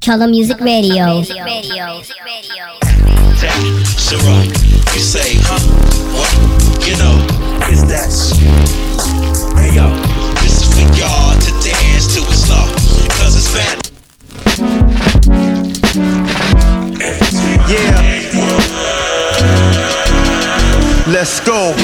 Color Music Radio. Sarah, you say, huh? What? You know, it's that. Hey yo, this is for y'all to dance to it slow, cause it's fat. Yeah. Let's go.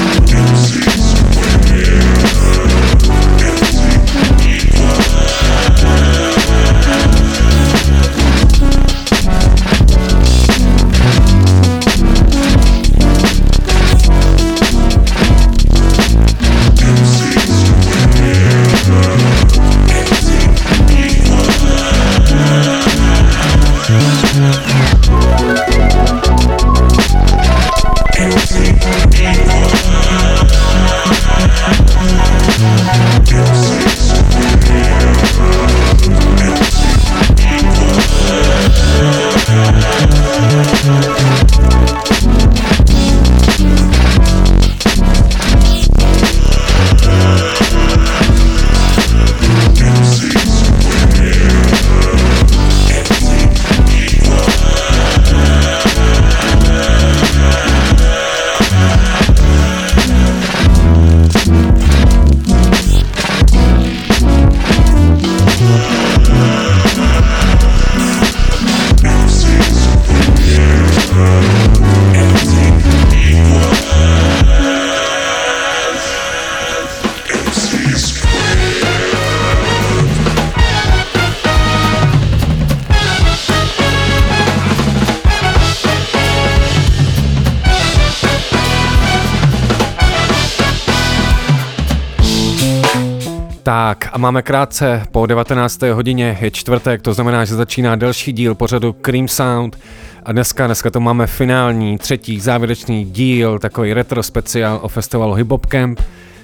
A máme krátce po 19. hodině, je čtvrtek, to znamená, že začíná další díl pořadu Cream Sound a dneska, dneska to máme finální, třetí, závěrečný díl, takový retro speciál o festivalu Hip Hop Camp.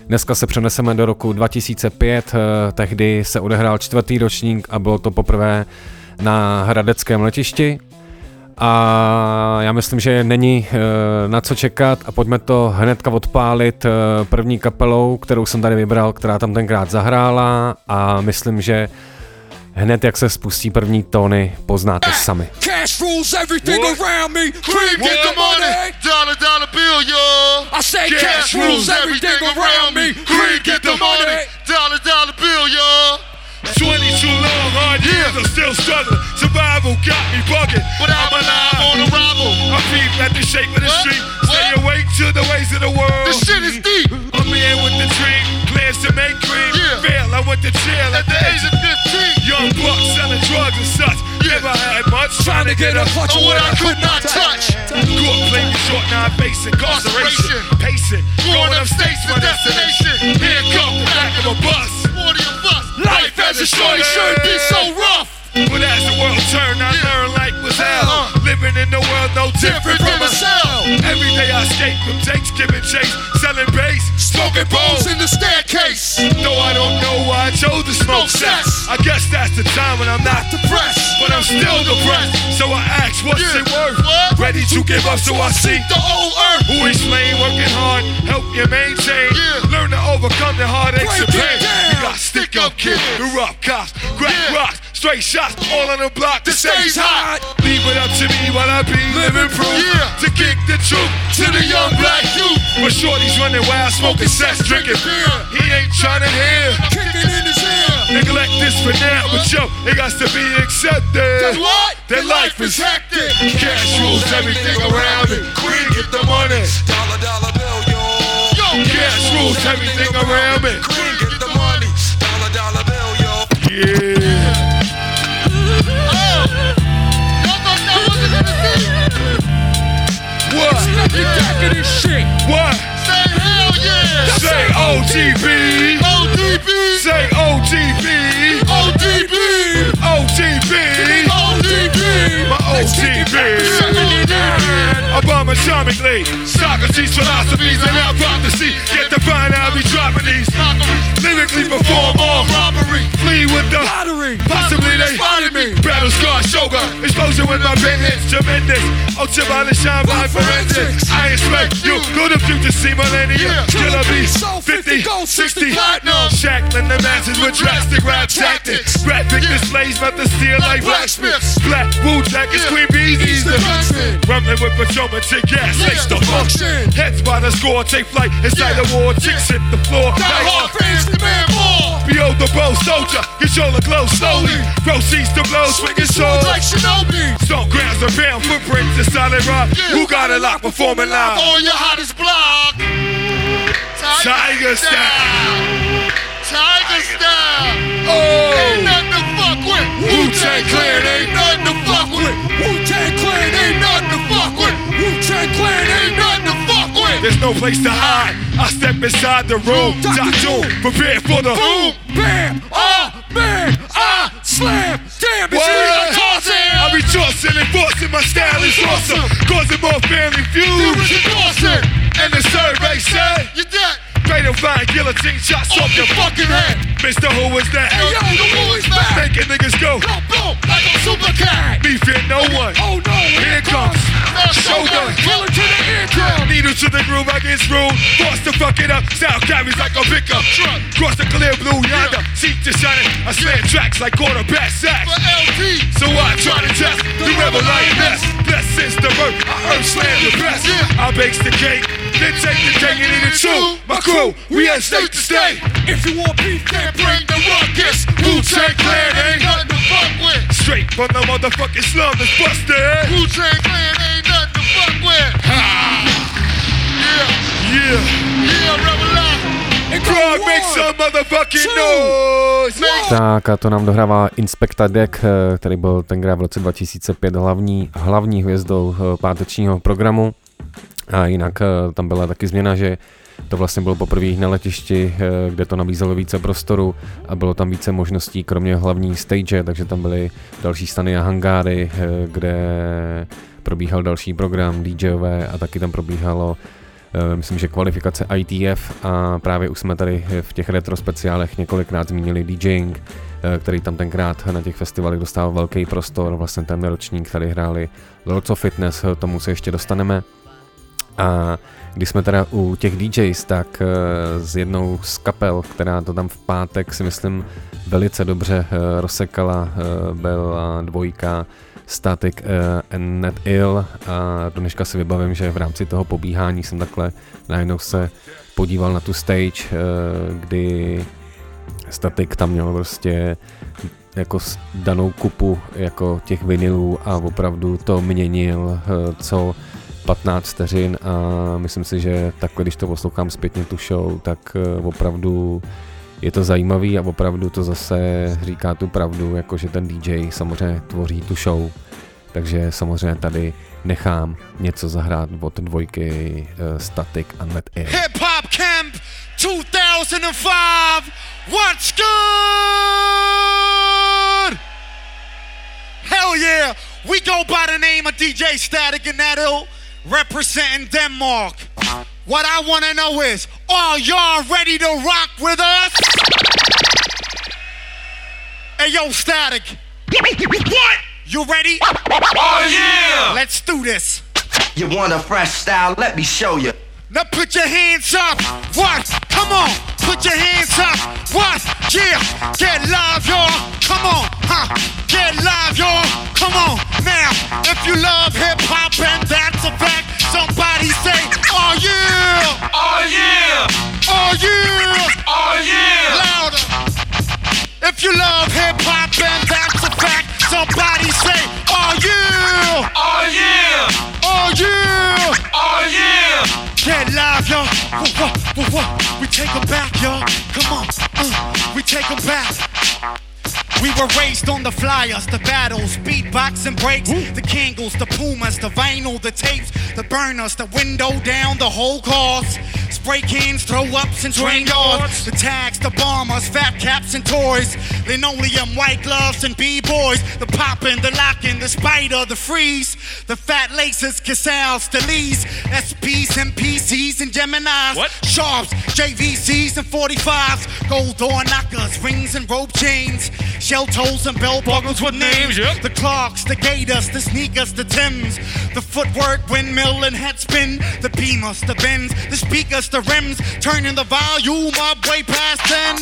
Dneska se přeneseme do roku 2005, eh, tehdy se odehrál čtvrtý ročník a bylo to poprvé na Hradeckém letišti. A já myslím, že není e, na co čekat a pojďme to hnedka odpálit e, první kapelou, kterou jsem tady vybral, která tam tenkrát zahrála a myslím, že hned jak se spustí první tóny, poznáte sami. Cash rules everything around me. Cream get the money. Dollar, dollar bill, yo. I say cash rules everything around me. Cream get the money. Dollar, dollar bill, yo. 22 long hard years, I'm still struggling. Survival got me bugging. But I'm alive on arrival. I peep at the shape of the street. Stay awake to the ways of the world. This shit is deep. I'm in with the dream. Plans to make cream. Yeah. Fail, I went to jail At the age of 15. Young buck selling drugs and such. Yeah. Never had much. Trying to get a clutch On what I could not touch. Grew up playing short, now I'm facing incarceration. Pacing, Going up states to destination. Handcuffed the back of a bus. 40 of us. Life as a shorty shouldn't be so rough. But as the world turned, I learned life was hell. Uh-huh. Living in the world no different, from a cell. Every day I escape from Thanksgiving chase, selling bass, Smoking bowls in the staircase. Though I don't know why I chose to smoke sex. I guess that's the time when I'm not depressed, but I'm still depressed. So I ask, what's it worth? Ready to give up, so I seek The old earth. who explain working hard, help you maintain. Learn to overcome the heartaches and pain. You got stick up kids, the rough cops, crack rocks, straight shots, all on the block. The stage hot. Leave it up to me while I be living proof. Yeah. To kick the truth to the young black youth. But shorty's running wild, smoking sex, drinking beer. He ain't trying to hear. Kicking in his ear. Neglect this for now, but yo, it got to be accepted. Cause what? That life is hectic. Cash rules everything around me. Queen get the money. Dollar, dollar bill, yo. Yo, Cash rules everything around me. Queen get the money. Dollar, dollar bill, yo. Yeah. What? Of this shit? What? Say hell yeah! Say OTB! OTB! Say OTB! OTB! OTB! OTB! My OTB! 79! astronomically. Socrates, philosophies, and out prophecy. Get to find out be dropping these. Lyrically perform all robbery. Flee with the lottery. Possibly they spotted me. Battle scar, shogun. Exposure with my pen hits. Tremendous. Oh, Ultraviolet shine by forensics. I expect you. Go to future, see millennia. Killer beast. 50, 60, platinum. Shackling the masses with drastic rap tactics. Graphic displays, about to steal like blacksmiths. Black Wu Jack is Queen Bee's the blacksmith. Rumbling with patrolman, chick gas, makes the function. Heads by the score, take flight inside the war. Chicks hit the floor. Die hard fans demand more. Behold the bow soldier, control the glow slowly. Proceeds to blow, swinging swords. Like Shinobi. Stone grounds are found, footprints in solid rock. Who got it locked, performing live? On your hottest block. Tiger style. Tiger style. Oh, Ain't nothing to fuck with. Wu-Tang Clan ain't nothing to fuck with. Wu-Tang Clan ain't nothing to fuck with. Clan ain't nothing to fuck with. there's no place to hide. I step inside the room. Dr. Doom, prepare for the Boom, bam, ah, oh man, ah, I slam. Damn, it's me. I be tossing and forcing, my style is awesome. Causing more family feuds. And the survey said, you're dead. Fatal flying guillotine shots Off off your your fucking head. Mister, who was that? Hey yo, the wall is back. Making niggas go. Go boom, like a super cat. Fear no one. Oh no, Here it comes. Shogun, Shogun. kill it to the eardrum. Needle to the groove, I get screwed. Forced to fuck it up. Style carries like a pickup truck. Cross the clear blue yonder. Seat just shining. I slam tracks like quarterback sacks. For LD. So I try to test. You never like this. Blessed since the birth. I earth slam the best. I bakes the cake. Then take the cake and eat it too. My crew, we at state to stay. If you want beef, then bring the ruckus. Wu-Tang Clan ain't nothing to fuck with. Straight from the motherfucking slum that's busted. Wu-Tang Clan ain't nothing to fuck with. Yeah, Yeah. yeah, Rebel Up. Frog, make some motherfucking noise. Tak a to nám dohrává Inspecta Deck, eh, který byl tenkrát v roce 2005 hlavní, hlavní hvězdou eh, pátečního programu. A jinak eh, tam byla taky změna, že to vlastně bylo poprvé na letišti, eh, kde to nabízelo více prostoru a bylo tam více možností, kromě hlavní stage, takže tam byly další stany a hangáry, eh, kde probíhal další program DJové a taky tam probíhalo myslím, že kvalifikace ITF a právě už jsme tady v těch retro speciálech několikrát zmínili DJing, který tam tenkrát na těch festivalech dostal velký prostor, vlastně ten ročník tady hráli Lords of Fitness, tomu se ještě dostaneme. A když jsme teda u těch DJs, tak eh, s jednou z kapel, která to tam v pátek si myslím velice dobře eh, rozsekala, eh, byla dvojka Static eh, and Net Ill. A dneška si vybavím, že v rámci toho pobíhání jsem takhle najednou se podíval na tu stage, eh, kdy Static tam měl prostě jako danou kupu jako těch vinilů a opravdu to měnil eh, co 15 vteřin a myslím si, že takhle, když to poslouchám zpětně tu show, tak eh, opravdu je to zajímavý a opravdu to zase říká tu pravdu, jakože ten DJ samozřejmě tvoří tu show. Takže samozřejmě tady nechám něco zahrát od dvojky uh, Static a Net Air. Hip Hop Camp 2005. What's good? Hell yeah. We go by the name of DJ Static and Nettle, representing Denmark. What I want to know is, are y'all ready to rock with us? Hey, yo, Static. What? You ready? Oh yeah! Let's do this. You want a fresh style? Let me show you. Now put your hands up. What? Come on. Put your hands up. What? Yeah. Get live, y'all. Come on. Huh? Get live, y'all. Come on. Now, if you love hip hop and that's a fact, somebody say, oh yeah. Oh yeah! Oh yeah. Oh yeah! Louder. If you love hip hop and that's a fact, somebody say, oh yeah. Oh yeah! Oh yeah. Oh yeah! Get live, y'all. Whoa, whoa, whoa, whoa. We take 'em back, y'all. Come on. Uh, we take 'em back. We were raised on the flyers, the battles, beatbox and breaks, the Kingles, the Pumas, the vinyl, the tapes, the burners, the window down, the whole cause. Spray cans, throw-ups, and train yards. The tags, the bombers, fat caps and toys. Linoleum, white gloves, and b-boys. The popping, the locking, the spider, the freeze. The fat laces, Casals, the Lees. SPs and PCs and Geminis. What? Sharps, JVCs and 45s. Gold door knockers, rings and rope chains. Shell toes and bell buckles with names. Yep. The clocks, the Gators, the sneakers, the Tims. The footwork, windmill and head spin. The Beamers, the bends, the speakers, the rims. Turning the volume up way past 10.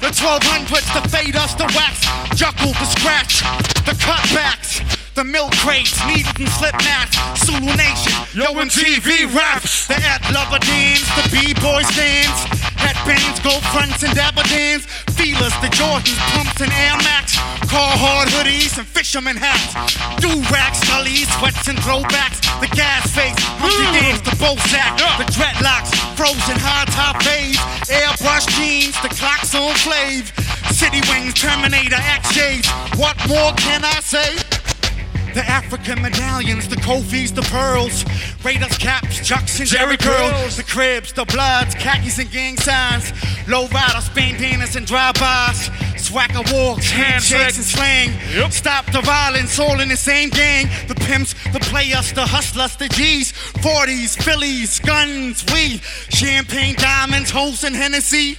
The 1200s, the faders, the wax. Juckle, the scratch. The cutbacks. The milk crates, needles and slip mats. Zulu Nation, yo TV raps. The at lover dance, the b-boy stands. Headbands, gold fronts and dabardines. Feelers, the Jordans, pumps and Air Max. Carhartt hoodies and fisherman hats. Do-racks, gullies, sweats and throwbacks. The gas face, Humpty Dance, the bow sack. The dreadlocks, frozen high top fades. Airbrush jeans, the clocks on flave. City wings, Terminator, X-shades. What more can I say? The African medallions, the Kofis, the pearls, Raiders caps, chucks and Jerry Jerry curls, curls. the cribs, the bloods, khakis and gang signs, low riders, bandanas and drive-bys, swagger walks, handshakes and slang. Yep. Stop the violence, all in the same gang. The pimps, the players, the hustlers, the G's, 40s, Phillies, guns, weed, champagne, diamonds, hoes and Hennessy.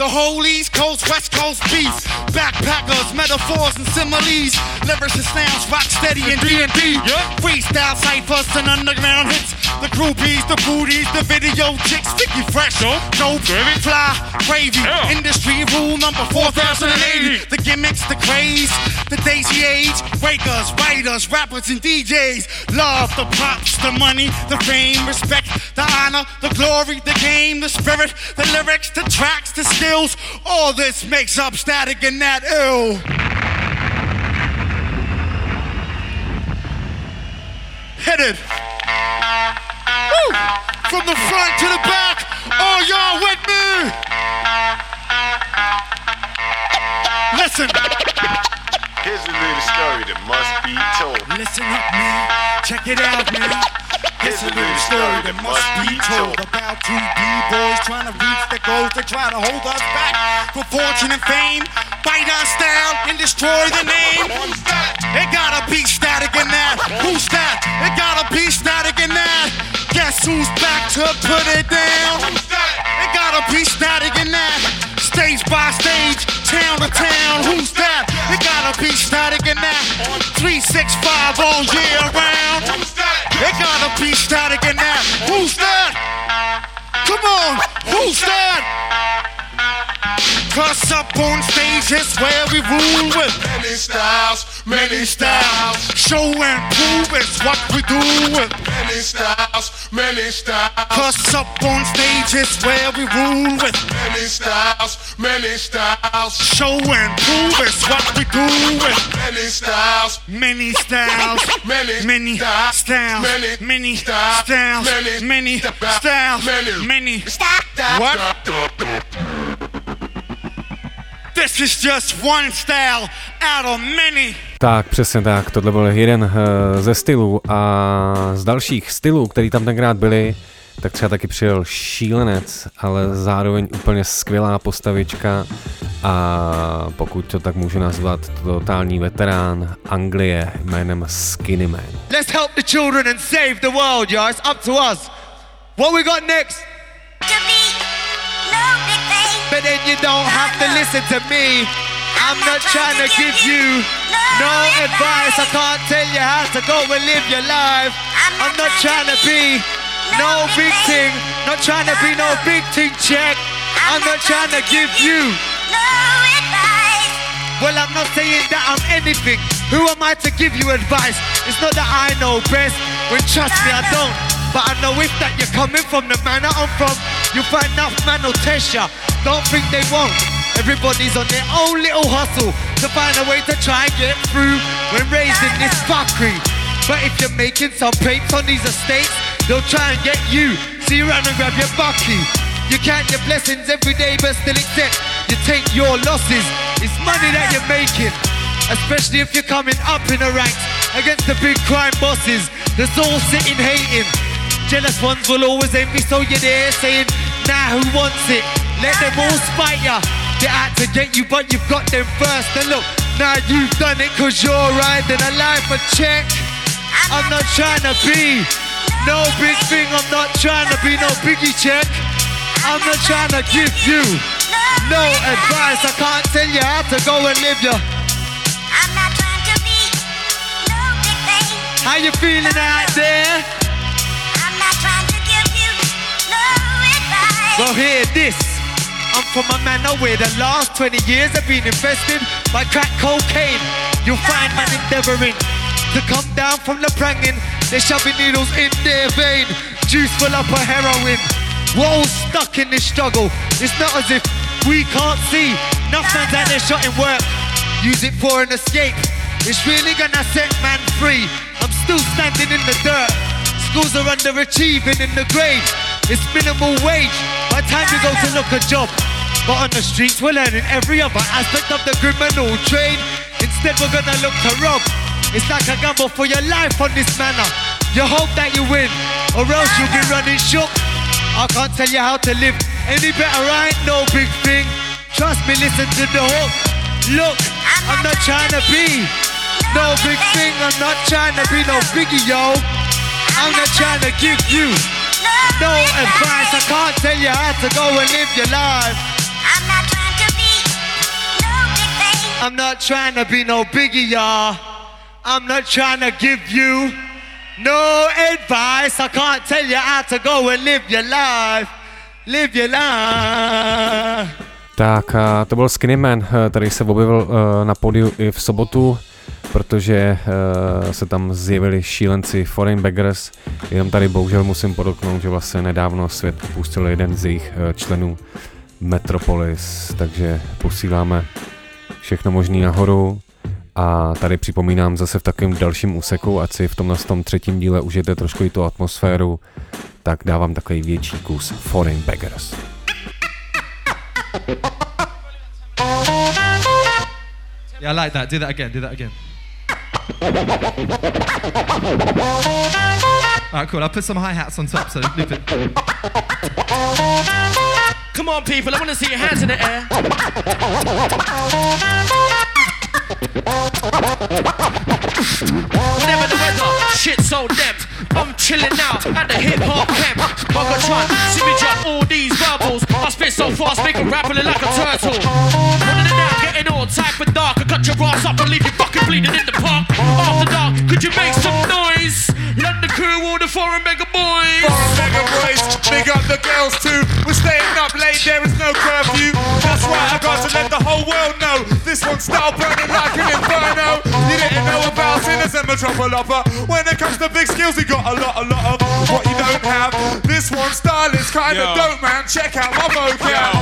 The whole East Coast, West Coast beef. Backpackers, metaphors and similes. Lyrics and sounds, rock steady and D&D. Freestyle ciphers and underground hits. The groupies, the booties, the video chicks. Sticky fresh, dope, Gravy. fly, gravy. Yeah. Industry rule number 4080. The gimmicks, the craze, the daisy age. Breakers, writers, rappers, and DJs. Love, the props, the money, the fame, respect, the honor, the glory, the game, the spirit, the lyrics, the tracks, the skills. All this makes up static and that ill. It. Woo! From the front to the back. All y'all with me? Listen. Here's a little story that must be told. Listen up, man. Check it out, man. It's a little story that must be told about two B-boys trying to reach the goals that try to hold us back from fortune and fame. Fight our style and destroy the name. It gotta be static in that. Who's that? It gotta be static in that. Guess who's back to put it down? It gotta be static in that. Stage by stage, town to town. Who's that? It gotta be static in that. 365 all year round. It gotta be static in that. Who's that? Come on, who's that? Cause up on stage is where we rule with Many styles, many styles, show and prove it's what we do with. many styles, many styles, Cause up on stage is where we rule with many styles, many styles, show and prove it's what we do with. many styles, Many styles, Many many styles, styles, many many styles, styles, many many styles, styles, many many. What? This is just one style out of many. Tak, přesně tak, tohle byl jeden uh, ze stylů a z dalších stylů, který tam tenkrát byly, tak třeba taky přijel šílenec, ale zároveň úplně skvělá postavička a pokud to tak můžu nazvat, totální veterán Anglie jménem Skinny Man. Let's help the children and save the world, yo. It's up to us. What we got next? But then you don't have to listen to me. I'm not trying to give you no advice. I can't tell you how to go and live your life. I'm not trying to be no big thing. Not trying to be no big thing check. I'm not trying to give you. No advice. Well, I'm not saying that I'm anything. Who am I to give you advice? It's not that I know best. When trust me, I don't. But I know if that you're coming from the manor I'm from, you'll find enough man will test ya. Don't think they won't. Everybody's on their own little hustle to find a way to try and get through when raising this fuckery. But if you're making some papes on these estates, they'll try and get you. So you run and grab your bucky. You count your blessings every day, but still accept you take your losses. It's money that you're making, especially if you're coming up in the ranks against the big crime bosses. That's all sitting hating. Jealous ones will always envy, so you're there saying Now who wants it? Let them all spite ya. They out to get you, but you've got them first. And look, now you've done it cause you're riding a life of check. I'm not trying to be no big thing, I'm not trying to be no biggie check. I'm not trying to give you no advice. I can't tell you how to go and live your. I'm not trying to be no big thing. How you feeling out there? I'm not trying to give you no advice. Well, hear this. I'm from a manor where the last 20 years have been infested by crack cocaine. You'll find man endeavoring to come down from the pranging. They're shoving needles in their vein, juice full up of heroin. We're all stuck in this struggle. It's not as if we can't see. Nothing's out there shot in work. Use it for an escape. It's really gonna set man free. I'm still standing in the dirt. Schools are underachieving in the grade. It's minimal wage. Time you go to look a job. But on the streets, we're learning every other aspect of the criminal trade. Instead, we're gonna look to rob. It's like a gamble for your life on this manner. You hope that you win, or else you'll be running shook. I can't tell you how to live any better. I ain't no big thing. Trust me, listen to the hook. Look, I'm not trying to be no big thing. I'm not trying to be no biggie, yo. I'm not trying to give you no advice. I can't tell you how to go and live your life. I'm not trying to be no big thing. I'm not trying to be no biggie, y'all. I'm not trying to give you no advice. I can't tell you how to go and live your life. Live your life. Tak a to byl Skinny Man, eh, který se objevil eh, na podiu i v sobotu, protože eh, se tam zjevili šílenci Foreign Beggars. Jenom tady bohužel musím podotknout, že vlastně nedávno svět pustil jeden z jejich členů Metropolis, takže posíláme všechno možný nahoru. A tady připomínám zase v takovém dalším úseku, ať si v tomhle tom třetím díle užijete trošku i tu atmosféru, tak dávám takový větší kus Foreign Beggars. Yeah, I like that. Do that again. Do that again. Alright, cool. I'll put some hi hats on top, so loop it. Come on, people. I want to see your hands in the air. Whatever the weather, shit so depth. I'm chilling out at the hip hop camp. Buggertron, see me drop all these verbals. I spit so fast, make 'em rapping like a turtle. Running it down, getting all type of dark. I cut your ass up and leave you fucking bleeding in the park. After dark, could you make some noise? London foreign mega boys. Foreign mega boys, big up the girls too. We're staying up late, there is no curfew. That's right, I got to let the whole world know. This one's style burning like an inferno. You didn't know about sinners and Metropolopper. When it comes to big skills, we got a lot, a lot of what you don't have. This one's style is kinda Yo. dope, man. Check out my vocab.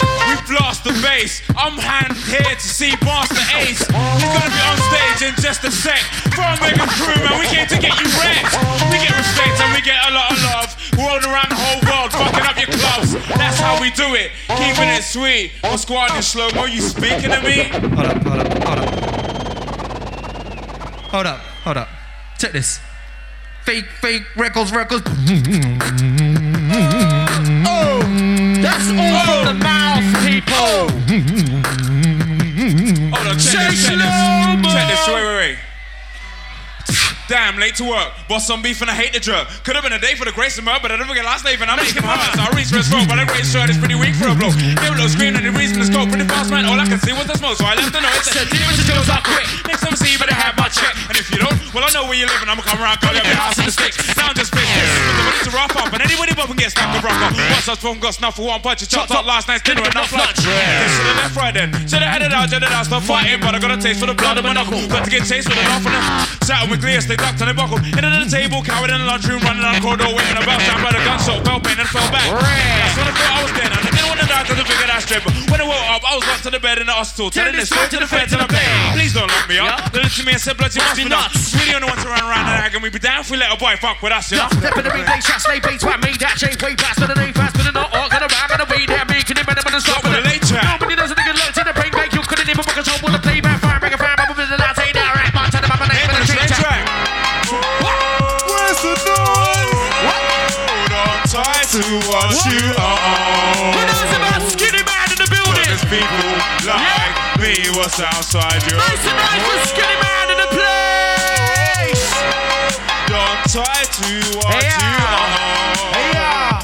We blast the bass. I'm hand here to see Master Ace. He's gonna be on stage in just a sec. For a mega crew, man, we came to get you wrecked. We get respect and we get a lot of love. We're rolling around the whole world, fucking up your clubs. That's how we do it, keeping it sweet. What's going on, slow mo? You speaking to me? Hold up, hold up, hold up. Hold up, hold up. Check this. Fake, fake records, records. Oh, that's all from the oh. mouth, people. Oh. Oh, Hold on, check this, check this. Check this, wait, wait, wait. Damn, late to work. Boss on beef and I hate the jerk. Could have been a day for the grace of murder, but I don't forget last name and I'm making hard. So I reach for his throat, but that great shirt is pretty weak for a blow. Give a little scream and the reason to go pretty fast, man. All I can see was the smoke, so I left the. It said, Deal with the I quit. Next time I see you, better have my check. And if you don't, well, I know where you live and I'ma come around, call you up your house in the sticks. Now I'm just pissed. With the money to rough up, and anybody but can get stuck with rough up. Once I phone got snuff for one punch, chopped up last night's dinner, and enough lunch. Yeah. Should've left right then. Should've had it out, should've out, stop fighting, but I got a taste for the blood of my knuckle. Got to get chased with an off and Sat with Clear, ducked and they buckled. In under the table, cowered in the lunchroom, running down the corridor, waiting about time by the gun, so fell pain and fell back. That's when I thought I was dead, and I didn't want to die cause I figured I. But when I woke up, I was locked to the bed in the hospital, telling this story to the feds and I beg. Please don't lock me up. They looked at me and said, blood, you must be nuts. We the only ones around around and haggling. We be down if we let a boy fuck with us, you know? Step in the replay, shots, lay beats, why me that change way faster than they fast, but not all gonna rap, gonna be there, me, can you better than stop with a Where's the noise? Hold on tight to what you are people like me what's outside your Nice and nice for Skinny Man in the place. Don't try to what Hey, you yeah. are. Hey, yeah.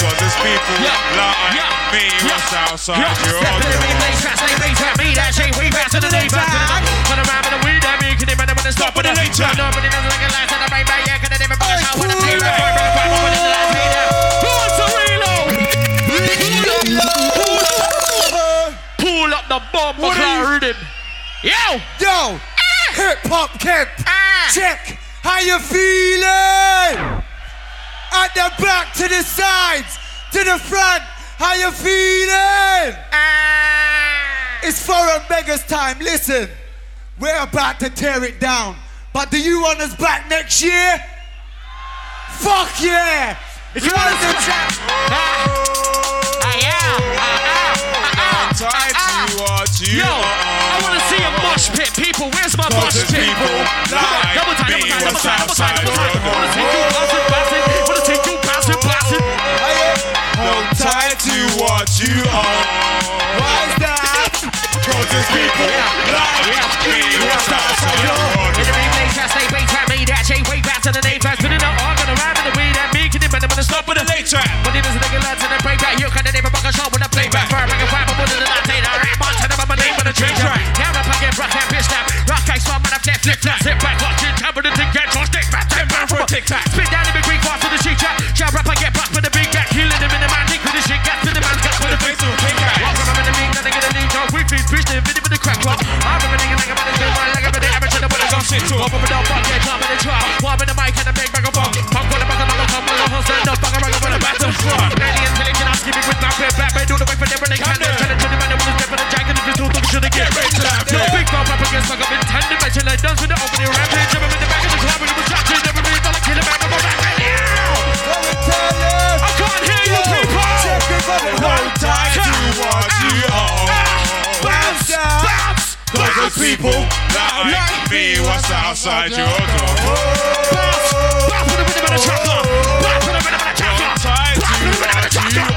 Cause there's people Yeah. like Yeah. me what's outside your Step in the replay, tracks, they bass trap me, that shit, we back to the day back to the around with the weed, that me, can they run stop with the late track. Nobody knows like a light to the right back, yeah, can they never put a shot with a play back, bring it back, put it in the last beat the bomb, What are you- rhythm. Yo! Yo! Hip hop camp! Ah. Check! How you feeling? At the back, to the sides, to the front. How you feeling? Ah. It's foreign beggars time. Listen, we're about to tear it down. But do you want us back next year? Fuck yeah! If you want us to chat, Try to ah! what you Yo. I wanna see a mosh pit, people. Where's my mosh pit? people like Double time, double time, double time, double time, double time. Wanna take you bouncing, bouncing. Wanna take you bouncing, bouncing. Hold tight to what you are. why is that? Cause there's people like me what's outside your In the replay, trap, stay way trap, made that shade way back to the name fast. Put it up, all gonna rhyme in the way that me can demand. I'm gonna stop with the late trap. But it is a nigga lads in the break back. You can't a show with a playback. Fire, I'm the train track. Now I'm again, rock and bitch snap. Rock ice, swam, and I flip, flip, flap. Sit back, watch it, tap with the thing, get your stick back. Ten pound for a tic tac. Spit down in the creek, fast to the sheet trap. Shout rap, I get back with the big back. Killing them in the man, dick with the shit. Gas to the man's got with the face of a king cat. Walk around in the then I get a lead dog. We feed, bitch, the video with the crack rock. I'm a nigga like a man, it's one like a bit average, and I'm gonna go shit to. Up with the fuck, yeah, jump in the truck. Warm in the mic, and I make back a bump. Punk with a bucket, I'm a come, I'm a hustle, stand up, bang a rag, I'm a battle front. It can ask me with black, black, black, do the way for them when they can should get ready to. Yo, big bop up against like I've been tending, mention like dance with the opening rampage. Never been the back of the club, when it was shouting, never been done, I kill him, I'm back right. I can't hear you people. Check it for the one time, you want you all. Bounce, bounce, cause there's people that like me, what's outside your door. Bounce, bounce with a rhythm and a chopper. Bounce with a rhythm and a chopper. Bounce with a rhythm and a chopper.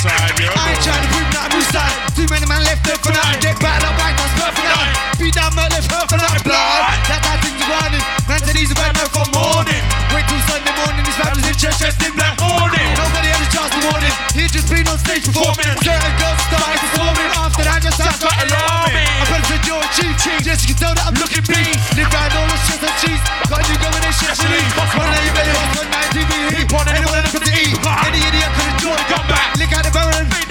Outside your I ain't trying to prove nothing new side. Too many man left there for nothing. Get bad up right, that's perfect line. Beat down my left her for nothing. Blood. That's how things running. Man said he's a bad man for morning. Wait till Sunday morning. His family's in church dressed in black morning. Nobody had a chance to warn him. He just been on stage performing. Certain girls started performing. After that, just sounds quite alarming. I better say you're a chief. Just you can tell that I'm looking mean. Live round all the shit and cheese. Got you going in shit leave. One day you better watch on 9 TV. Anyone looking to eat. Any idiot could enjoy the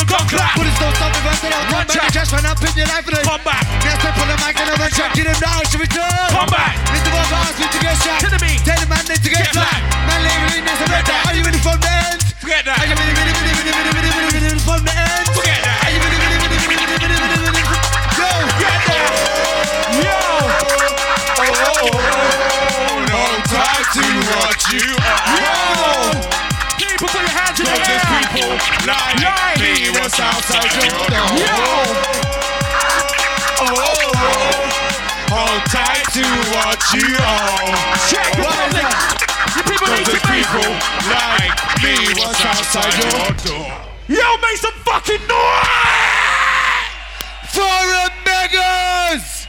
don't clap. Put his nose up and bust out. Run back. Just run up your life. Come back. next time on the mic and I'm track. Get him down. Should we turn. Come back. Mr. Bob asked me to get shot. Tell me. Tell the man need to get. Man, leave me in this. Are you really from the end? Forget that. Are you really, really, really, the end? Forget that. Are you really, really, really, really, Yo. Get that. Yo. Oh. No time to watch you there's oh, oh, oh. air. people like me what's outside your door. Hold tight to what you are. Check the public. People need to people like me what's outside your door. Yo, make some fucking noise! Foreign beggars!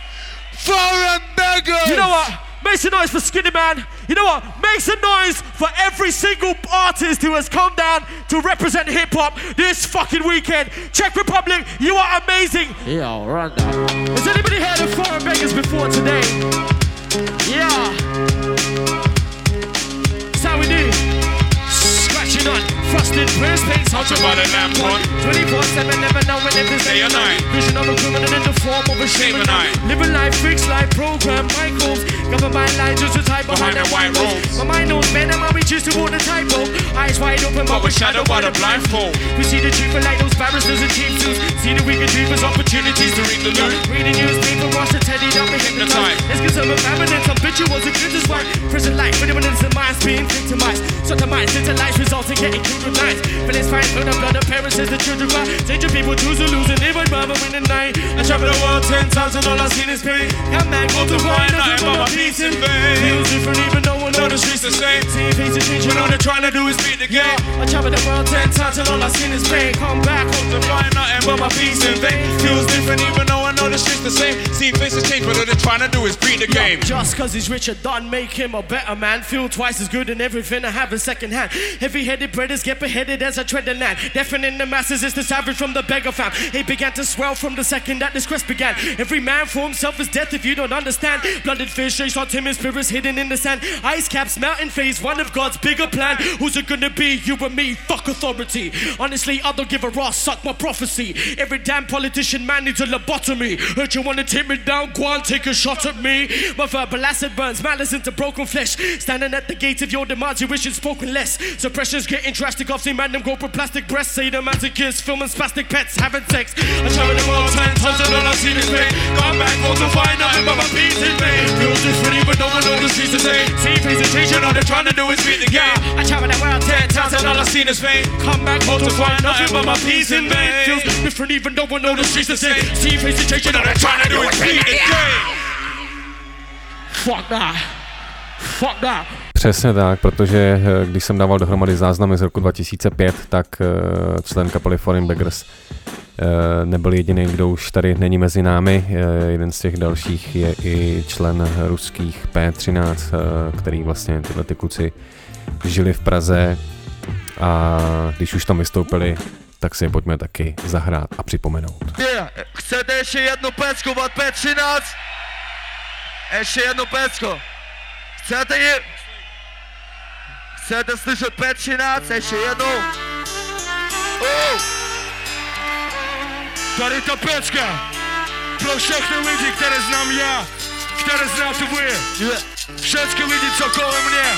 Foreign beggars! You know what? Make some noise for Skinny Man. You know what? Make some noise for every single artist who has come down to represent hip hop this fucking weekend. Czech Republic, you are amazing. Yeah, run that. Has anybody heard of Foreign Beggars before today? Yeah. That's how we do. Scratching on, frosted press paints, Out your body lamp on. 24 7, never know when it is Day or night. Vision of a criminal in the form of a shame Shame and night. Living life, fixed life, program, Michaels. Govern my life, just to type Behind the white robes. My mind knows better, we choose to hold the typo. Eyes wide open, but we're we shadow by the blindfold. We see the truth like those barristers and chief suits. See the wicked dreamers, opportunities to read the loot. Read the newspaper, watch the telly, don't be hypnotized. Let's get some evidence, habituals and critics why prison life, when it's the minds being victimized. Shut the minds into life, resulting getting with knives. Feelings fight for the blood of parents as the children cry. Danger people choose to lose and live with mama in the night. I travel the world ten times and all I've seen is pain. Come back, go to find nothing but my peace and pain. Feels different even though one know the streets the same. See face to change, all they're trying to do is beat the game. I travel the world ten times and all I've seen is pain. Come back, hope to find nothing but my peace and vain. Feels different even though I know the shit's the same. See faces change, but all they're trying to do is beat the game. Just cause he's richer, done make him a better man. Feel twice as good in everything I have in second hand. Heavy headed brothers get beheaded as I tread the land. Deafening the masses is the savage from the beggar fam. It began to swell from the second that this quest began. Every man for himself is death if you don't understand. Blooded fish chase on timid spirits hidden in the sand. Ice caps mountain phase, one of God's bigger plan. Who's it gonna be? You and me, fuck authority. Honestly, I don't give a ass, suck my prophecy. Every damn politician man needs a lobotomy. Heard you wanna take me down, go on, take a shot at me. My verbal acid burns malice into broken flesh. Standing at the gate of your demands, you wish you'd spoken less. Suppression's getting drastic. I've seen man them go for plastic breasts. Say the kiss, filming spastic pets, having sex. I travel the world ten times and all I see is pain. Come back home to find nothing but my peace in vain. Feels different even though I know the streets same. See presentation, all they're trying to do is beat the game. I travel the world ten times and all I've seen is pain. Come back home to find nothing but my peace in vain. Feels different even though I know the streets the same. See presentation, all they're trying to do is beat the game. Fuck that. Fuck that. Přesně tak, protože eh, když jsem dával dohromady záznamy z roku 2005, tak eh, člen kapely Foreign Beggars eh, nebyl jediný, kdo už tady není mezi námi. Jeden z těch dalších je i člen ruských P13, který vlastně tyhle ty kluci žili v Praze a když už tam vystoupili, tak si je pojďme taky zahrát a připomenout. Yeah. Chcete ještě jednu pecku od P13? Ještě jednu pecku. Chcete ji? Chcete slyšet P13? Ještě jednou. Oh. Tady ta pecka pro všechny lidi, které znám já, které znáte vy. Všechny lidi, co kolem mě.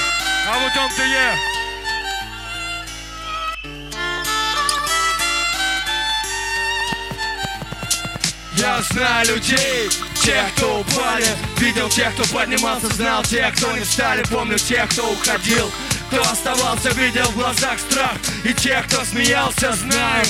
A o tom to je. Я знаю людей, тех, кто упали. Видел тех, кто поднимался, знал тех, кто не встали. Помню тех, кто уходил, кто оставался Видел в глазах страх. И тех, кто смеялся, знаю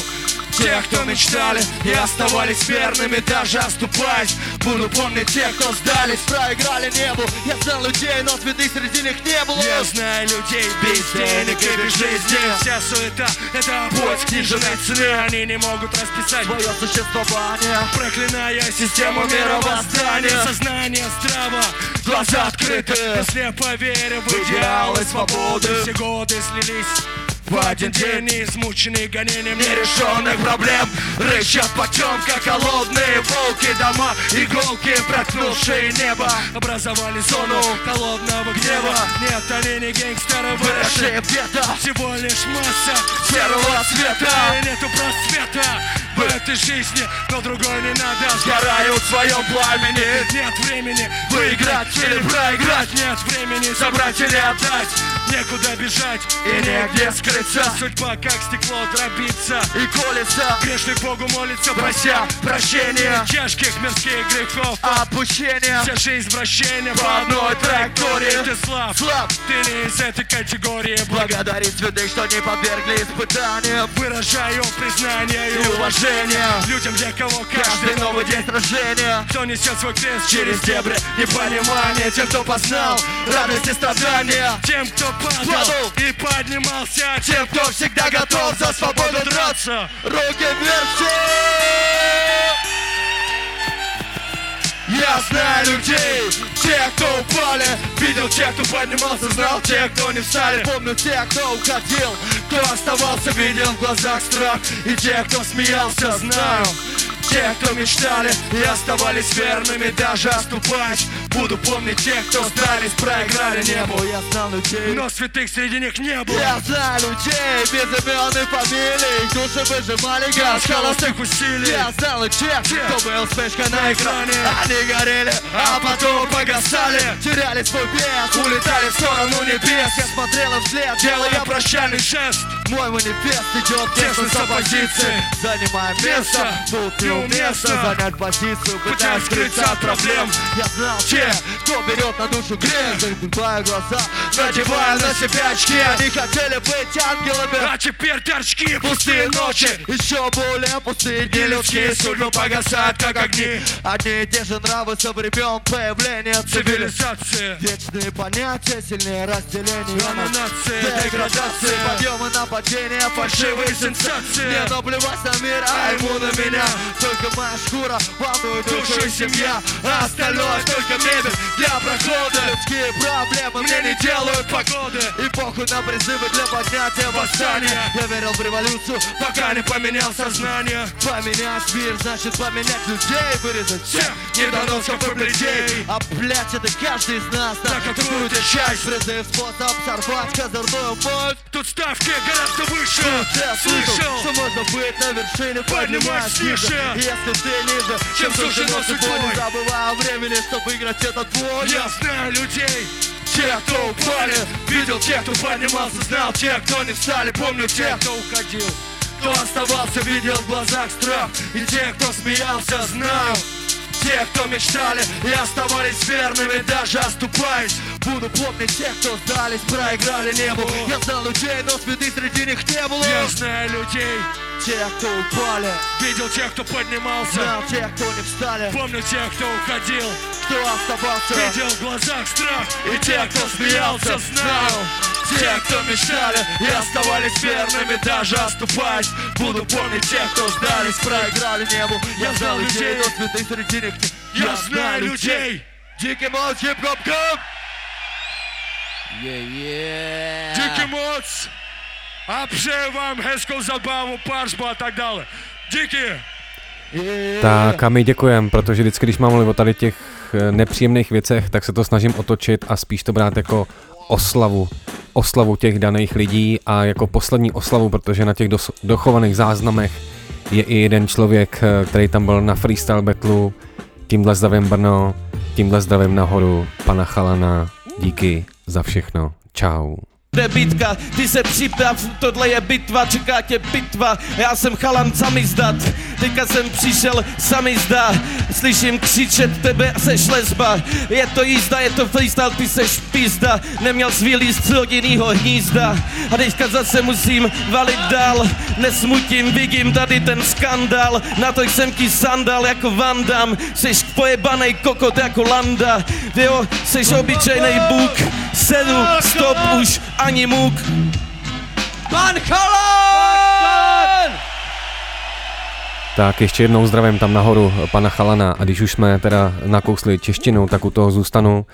Тех, кто мечтали и оставались верными Даже оступаясь. Буду помнить тех, кто сдались. Проиграли небу Я знал людей, но святых среди них не было. Я знаю людей без денег и без жизни. Вся суета — это путь к сниженной цене. Они не могут расписать Твое существование. Проклиная систему мироздания Сознание здраво, Глаза открыты. Слепо веря в идеалы свободы. Все годы слились в один день Измученные гонением нерешенных проблем. Рычат потем, как холодные волки Дома, иголки, проткнувшие небо. Образовали зону холодного гнева. Нет, они не гангстеры, Выросшие где-то. Всего лишь масса серого цвета И нету просвета в этой жизни Но другой не надо. Сгорают в своем пламени. Нет времени Выиграть или проиграть. Нет времени Забрать или отдать Некуда бежать. И негде. скрыться Судьба как стекло дробится. И колется. Грешный Богу молится Прося прощения. Тяжких мирских грехов Обучение Вся жизнь вращения По одной траектории. Ты слаб, Слаб. Ты не из этой категории. Благодарить святых, что не подвергли испытаниям. Выражаю признание И уважение. Людям, для кого Каждый новый день рождения. Кто несет свой крест Через дебри непонимания Тем, кто познал радость и страдания. Тем, кто падал и поднимался Тем, кто всегда готов за свободу драться. Руки вверх все! Я знаю людей, тех, кто упали Видел тех, кто поднимался, знал тех, кто не встали Помню тех, кто уходил, кто оставался Видел в глазах страх. И тех, кто смеялся, знаю Тех, кто мечтали и оставались верными Даже оступаясь, буду помнить тех, кто сдались Проиграли небо, я знал людей. Но святых среди них не было. Я знаю людей без имен и фамилий. Души выжимали газ холостых усилий. Я знал и тех, кто был вспышкой на экране. Они горели, а потом погасали. Теряли свой вес, улетали в сторону небес. Я смотрел им вслед, делая прощальный жест Мой манифест идет тесно с оппозицией Занимаем место, тут неуместно занять позицию Пытаясь скрыться от проблем. Я знал те, кто берет на душу грех Закрываю глаза, надеваю на себя очки. Они хотели быть ангелами, а теперь торчки Пустые ночи, еще более пустые дни. Людские судьбы погасают, как огни. Одни и те же нравы со времен появления цивилизации. Вечные понятия, сильнее разделения на нации Деградации, подъемы, нападения, фальшивые сенсации. Мне наплевать на мир, а ему на меня. Только моя шкура, волнует душу и семья. А остальное только мебель для прохода. Людские проблемы мне не делают погоды. И похуй на призывы для поднятия восстания. Я верил в революцию, пока не поменял сознание. Поменять мир, значит поменять людей Вырезать всех недоносков и бледей А блять, это каждый из нас на какую-то часть. Призыв способ сорвать козырную мощь Тут ставки гораздо выше. Тут я слышал, что можно быть на вершине Поднимаясь ниже. Если ты ниже, чем суждено судьбой Не забывай о времени, чтобы выиграть этот бой Я знаю людей те, кто упали, видел тех, кто поднимался, знал тех, кто не встали, помню тех, кто уходил. Кто оставался, видел в глазах страх. И те, кто смеялся, знаю те, кто мечтали и оставались верными, даже оступаясь. Буду помнить тех, кто сдались, проиграли небу. Я знал людей, но звезды среди них не было. Я знаю людей, тех, кто упали. Видел тех, кто поднимался. Знал тех, кто не встали. Помню тех, кто уходил. Кто оставался. Видел в глазах страх. И тех, кто смеялся, знал тех, кто мечтали и оставались верными, даже оступаясь Буду помнить тех, кто сдались, проиграли небу Я знал людей, но цветы среди них не- Я знаю людей Дикий мод, хип-хоп, гам Дикий моц А přeji vám hezkou zabavu, pařbu a tak dále. Díky! Tak a my děkujeme, protože vždycky, když mám mluvit o tady těch eh, nepříjemných věcech, tak se to snažím otočit a spíš to brát jako oslavu. Oslavu těch daných lidí a jako poslední oslavu, protože na těch dos- dochovaných záznamech je i jeden člověk, eh, který tam byl na freestyle battlu. Tímhle zdravím Brno, tímhle zdravím nahoru pana Chalana. Díky za všechno. Čau. Jde bitka, ty se připrav, tohle je bitva, čeká tě bitva, já jsem chalan samizdat, teďka jsem přišel samizda, slyším křičet tebe a seš lesba, je to jízda, je to freestyle, ty seš pizda, neměl vylíst z rodinného hnízda, a teďka zase musím valit dál, nesmutím, vidím tady ten skandál, na to jsem ti sandal jako Vandam, seš pojebanej kokot jako Landa, jo, seš obyčejnej bůk, sedu, stop už, ani muk. Pan Chalan! Tak ještě jednou zdravím tam nahoru pana Chalana a když už jsme teda nakousli češtinu, tak u toho zůstanu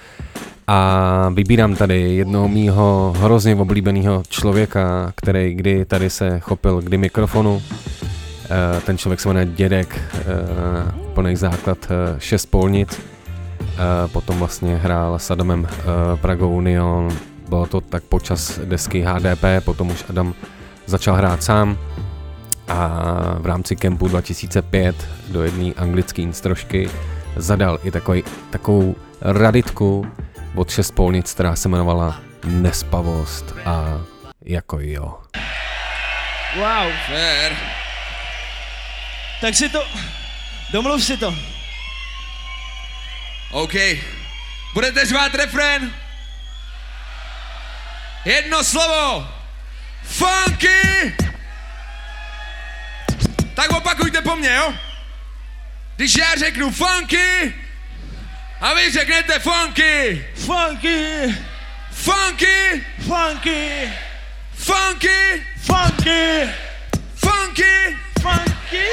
a vybírám tady jednoho mýho hrozně oblíbeného člověka, který kdy tady se chopil kdy mikrofonu. Eh, Ten člověk se jmenuje Dědek, eh, plný základ eh, šest polnic. Potom vlastně hrál s Adamem Pragou Union, bylo to tak počas desky HDP, potom už Adam začal hrát sám a v rámci kempu 2005 do jedné anglické instrošky zadal i takový, takovou raditku od šest polnic, která se jmenovala Nespavost a jako jo. Wow. Fér. Tak si to, domluv si to. OK. Budete řvát refrén? Jedno slovo. Funky! Tak opakujte po mně, jo? Když já řeknu funky, a vy řeknete funky. Funky. Funky. Funky. Funky. Funky. Funky. Funky.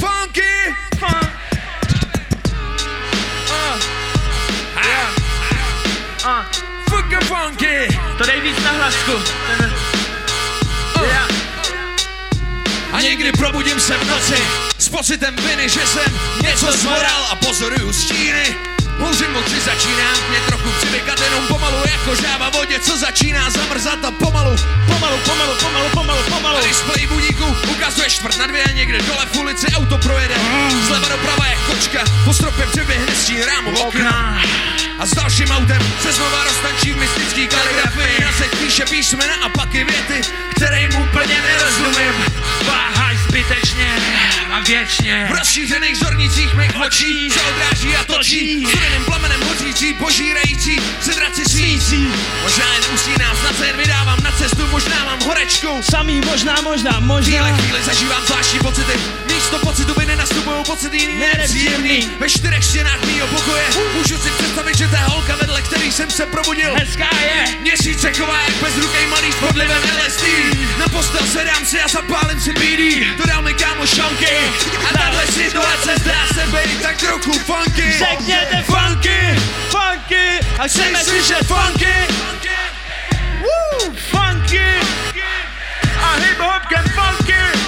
Funky. Fun. Uh. Ah. Uh. Fucking funky. To dej víc na hlasku. Yeah. A někdy probudím se v noci s pocitem viny, že jsem něco zmoral a pozoruju stíny. Houřím oči, začínám mě trochu přivykat jenom pomalu jako žába vodě, co začíná zamrzat a pomalu, Pomalu, pomalu, pomalu, pomalu, pomalu. a když z play budíku ukazuje čtvrt na dvě, někde dole v ulici auto projede. Zleva doprava je kočka, po stropě přeběhne stín rámu okna. A s dalším autem se znova roztančí v mystický kaligrafii Na zeď píše písmena a pak i věty, které mu úplně nerozumím Váhaj zbytečně a věčně. V rozšířených zornicích mých očí se odráží a točí. Studeným plamenem hořící, požírající, se draci svící. Možná jen usínám, snad se jen vydávám na cestu, možná mám horečku. Samý možná, možná, možná. Chvíle, chvíli zažívám zvláštní pocity Místo pocitu by nenastupují pocity jiný nepříjemný Ve čtyřech stěnách mýho pokoje Můžu si představit, že ta holka vedle který jsem se probudil Hezká je Měsíce chová jak bez ruky malý s podlivem LSD Na postel sedám si a zapálím si BD Dodal mi kámo šanky A tahle situace zdá se být tak trochu funky. Řekněte funky, funky. A chceme slyšet funky. Woo, funky. A hip hop get funky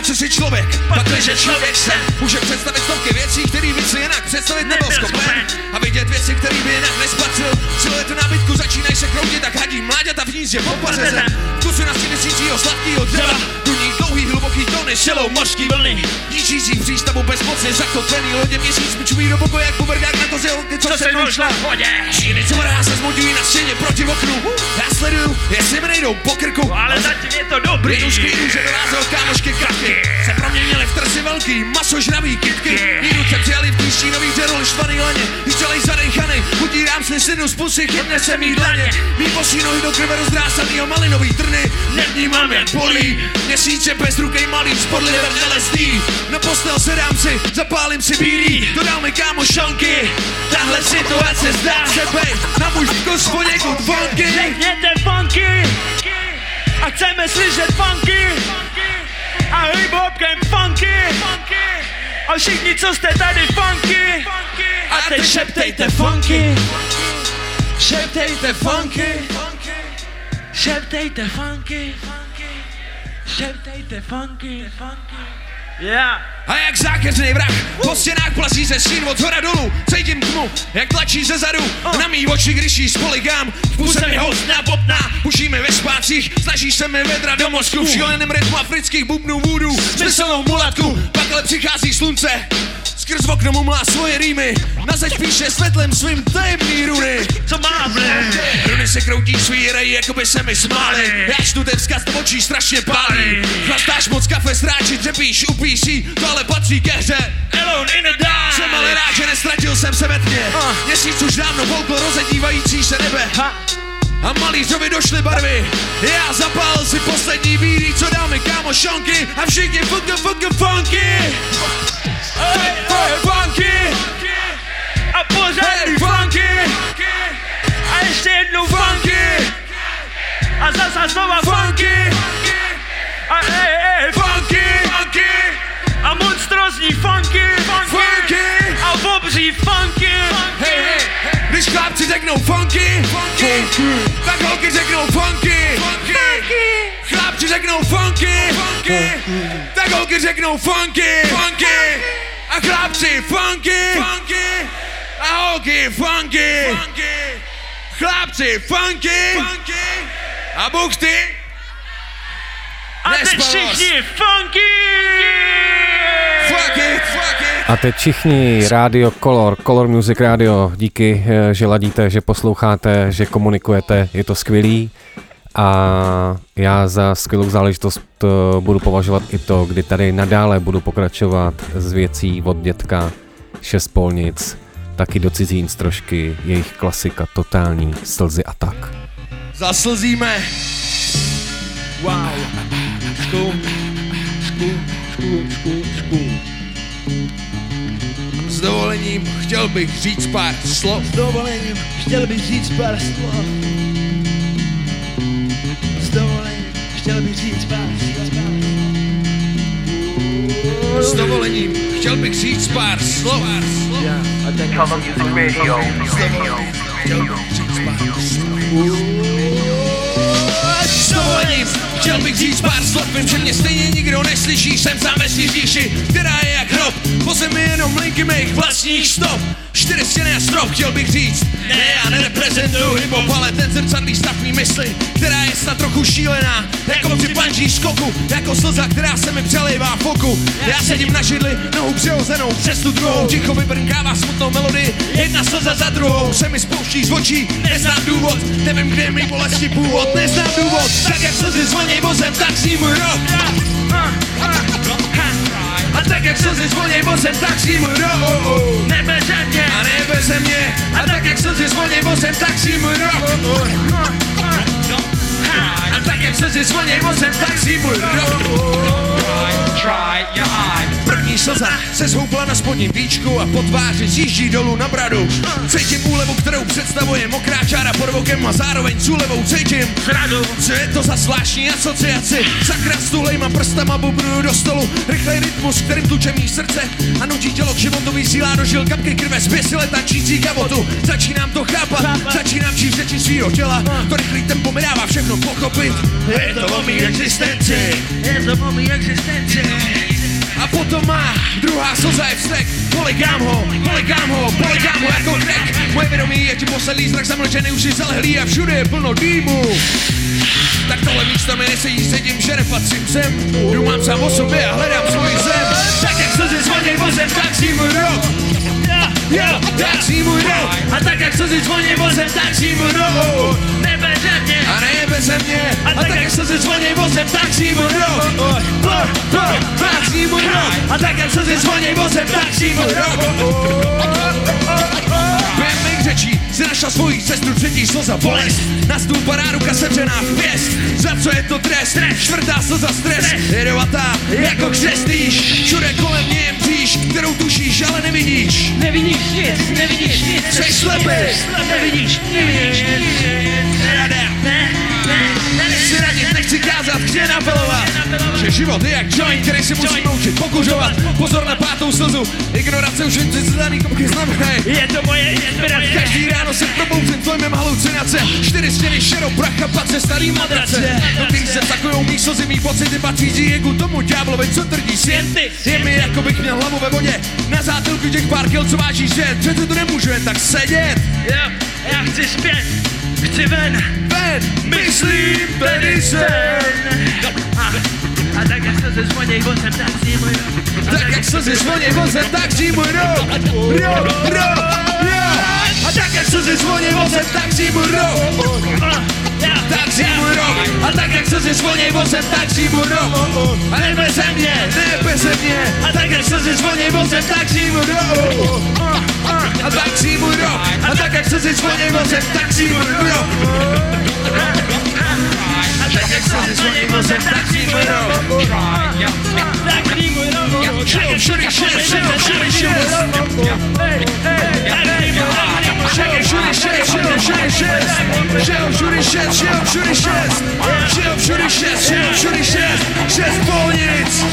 No co si člověk, pakliže člověk se Může představit stovky věcí, který by si jinak představit nebyl schopen. A vidět věci, který by jinak nespatřil. Celé tu nábytku začínají se kroutit, tak hadí mláďata v hnízdě po pařeze. Vkusu na stěny síčího sladkýho dřeva. Duní dlouhý, hluboký tóny, šelou. Mořský vlny. Ničící v přístavu bezmocně zakotvený lodě Měsíc mi čují do pokoje, jak buvrdák na koze holky, co, se došla v vodě Číny, co mrá se zmodují na stěně proti oknu. Já sleduju, jestli mi nejdou po krku. Ale zatím je to dobrý. Že dorazil kámošky kapky Se proměnily v trsy velký, masožravý kytky. Jdu se přijali v klíštínový džerol štvaný laně. Když celý zadejchaný, utírám si synu z pusy, chytne se mý dlaně Mý posí nohy do krve rozdrásanýho malinový trny. Nevnímám jak bolí, měsíce bez ruky malý s podlivem LSD Na postel sedám si, zapálím si BD Dodal mi kámo šanky Tahle situace zdá se být na můj vkus poněkud funky. Řekněte funky. A chceme slyšet funky A hip hop game funky. A všichni, co jste tady funky. A teď šeptejte funky. Šeptejte funky. Šeptejte funky. Šeptejte funky. Yeah A jak zákeřný vrah Po stěnách plazí se stín od hora dolů. Cítím tmu, jak tlačí ze zadu. Na mý oči, když jí spoligám V puse mi hostná bobná Pušíme ve spácích Snažíš se mi vedra do mozku. V šíleném rytmu afrických bubnů vůdu Smyslnou mulatku. Pak ale přichází slunce Skrz okno mu mlá svoje rýmy. Na zeď píše světlem svým tajemný runy. Co máme? Runy se kroutí svý rej, jako by se mi smály. Já čtu ten vzkaz, to očí strašně pálí. Chlastáš moc kafe, sráči, dřepíš, upíší To ale patří ke hře. Alone in the dark. Jsem ale rád, že nestratil jsem se ve tmě. Měsíc už dávno volkl rozedívající se nebe. A malířovi došly barvy. Já zapálil si poslední bílý, co dáme kámo šanky A všichni funky, funky, funky. Hey, hey, funky. A pořád Hey, funky. A ještě jednou funky. A zase znova funky. A ej, techno funky. funky. Wij roken techno funky. funky. Grapje techno funky. funky. Wij roken techno funky. funky. Een grapje funky. funky. A hockey funky. funky. Grapje funky. funky. A boekste. Attentie Let's Fuck funky. Funky. Funky. A teď všichni Radio Color, Color Music Radio, díky, eh, že ladíte, že posloucháte, že komunikujete, je to skvělý. A já za skvělou záležitost eh, budu považovat i to, kdy tady nadále budu pokračovat z věcí od dětka Šest polnic, taky do cizín trošky, jejich klasika, totální slzy a tak. Zaslzíme. Wow Škum Škum Škum Škum Škum S dovolením chtěl bych říct pár slov. S dovolením chtěl bych říct pár slov S dovolením chtěl bych říct pár slov S dovolením chtěl bych říct pár slov. A ten Color Music Radio S dovolením chtěl bych říct pár slov. S dovolením chtěl bych říct pár slov, vím, že mě stejně nikdo neslyší, jsem sám říši, která je jak hrob, po zemi jenom myšlenky mých vlastních stop. Čtyři stěny a strop, chtěl bych říct. Ne, já nereprezentuju hip ale ten zrcadlý stav mý mysli Která je snad trochu šílená. Jako při bungee skoku Jako slza, která se mi přelejvá v oku. Já sedím na židli, nohu přihozenou přes tu druhou. Ticho vybrnkává smutnou melodii Jedna slza za druhou. Se mi spouští z očí Neznám důvod, nevím kde je mý bolesti původ. Neznám důvod, tak jak slzy zvoněj vozem, tak si můj rok. A tak jak slzy zvoněj vozem, tak si můj rok Nebeze mě. A nebeze mě. A tak jak slzy zvoněj vozem, tak si můj rok. A tak jak slzy zvoněj vozem, tak si můj rok. Try your eye. Slza se zhoupla na spodním víčku a po tváři zjíždí dolů na bradu. Cítím úlevu, kterou představuje mokrá čára pod vokem a zároveň s úlevou cítím zradu. Co je to za zvláštní asociaci? Sakra s tulejma prstama bubnuju do stolu. Rychlej rytmus, kterým tuče mý srdce a nutí tělo k životu vysílá do žil kapky krve zběsile tančící kavotu. Začínám to chápat, začínám číst řeči svýho těla. To rychlý tempo mi dává všechno pochopit. Je to o mý existenci. Je to o mý existenci. A potom má druhá slza je vztek. Polegám ho, polegám ho, polegám ho jako tek Moje vědomí je ti poslední zrak zamlčený už je zalehlý a všude je plno dýmu. Tak tohle místo mi nesedí, sedím, že nepatřím sem. Jdu mám sám o sobě a hledám svůj zem. Tak jak slzy zvoněj vozem, tak si můj rok. Jo, tak si můj rok. A tak jak slzy zvoněj vozem, tak si můj rok Nebeze mě A nebeze mě A tak jak slzy zvoněj vozem, tak si můj rok Tak si můj rok A tak jak slzy zvoněj vozem, tak si rok Během mých řečí si našla svoji cestu třetí slza bolest. Na stůl padá ruka sevřená v pěst. Za co je to trest? Čtvrtá slza stres. Jedovatá jako křestíš Všude kolem mě je mříž Kterou tušíš, ale nevidíš. Nevidíš nic, nevidíš nic. Jsi slepý Nevidíš, nevidíš Nerada Nechci kázat, chci jen apelovat Že život je jak joint, který si musí naučit pokuřovat. Pozor na pátou slzu, ignorace už jen zdaný kopky znamenej Je to moje inspirace. Každý ráno se probouzím dojmem halucinace. Čtyři stěny šedou prach a patře starý madrace Do který se takovou mý slzy, mý pocity patří díjegu tomu ďáblovi, co tvrdí svět. Je mi jako bych měl hlavu ve vodě. Na zátilku těch pár kil, co váží že Přece to nemůžu jen tak sedět. Jo, já chci zpět, chci ven. Ven, myslím tedy sen A, a tak jak se zvoněj vozem, tak si můj rok Tak jak se zvoněj vozem, tak si můj rok Rok, rok, rok A tak jak se zvoněj vozem, tak si můj rok tak si můj rok. A tak jak se zvoněj vozem, tak si můj rok. A nebeze mě, nebeze mě A tak jak se zvoněj vozem, tak si můj rok. A tak si můj rok. A tak jak se zvoněj vozem, tak si můj rok. A tak jak se zvoněj vozem, tak si můj rok Si můj rok Chill, shooty shit, chill, shooty shit Chill, shooty shit, chill, shooty shit Chill, shooty shit, chill, shooty shit Chill, shooty shit, chill, shooty shit Šest polnic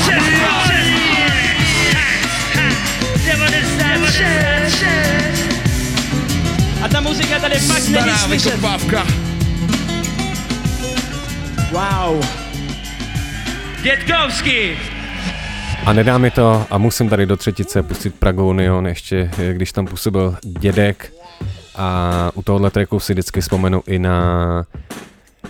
A ta muzika tady fakt není slyšet. vykopávka Wow. Dětkovský. A nedá mi to a musím tady do třetice pustit Prague Union, ještě eh, když tam působil dědek a u tohohle tracku si vždycky vzpomenu i na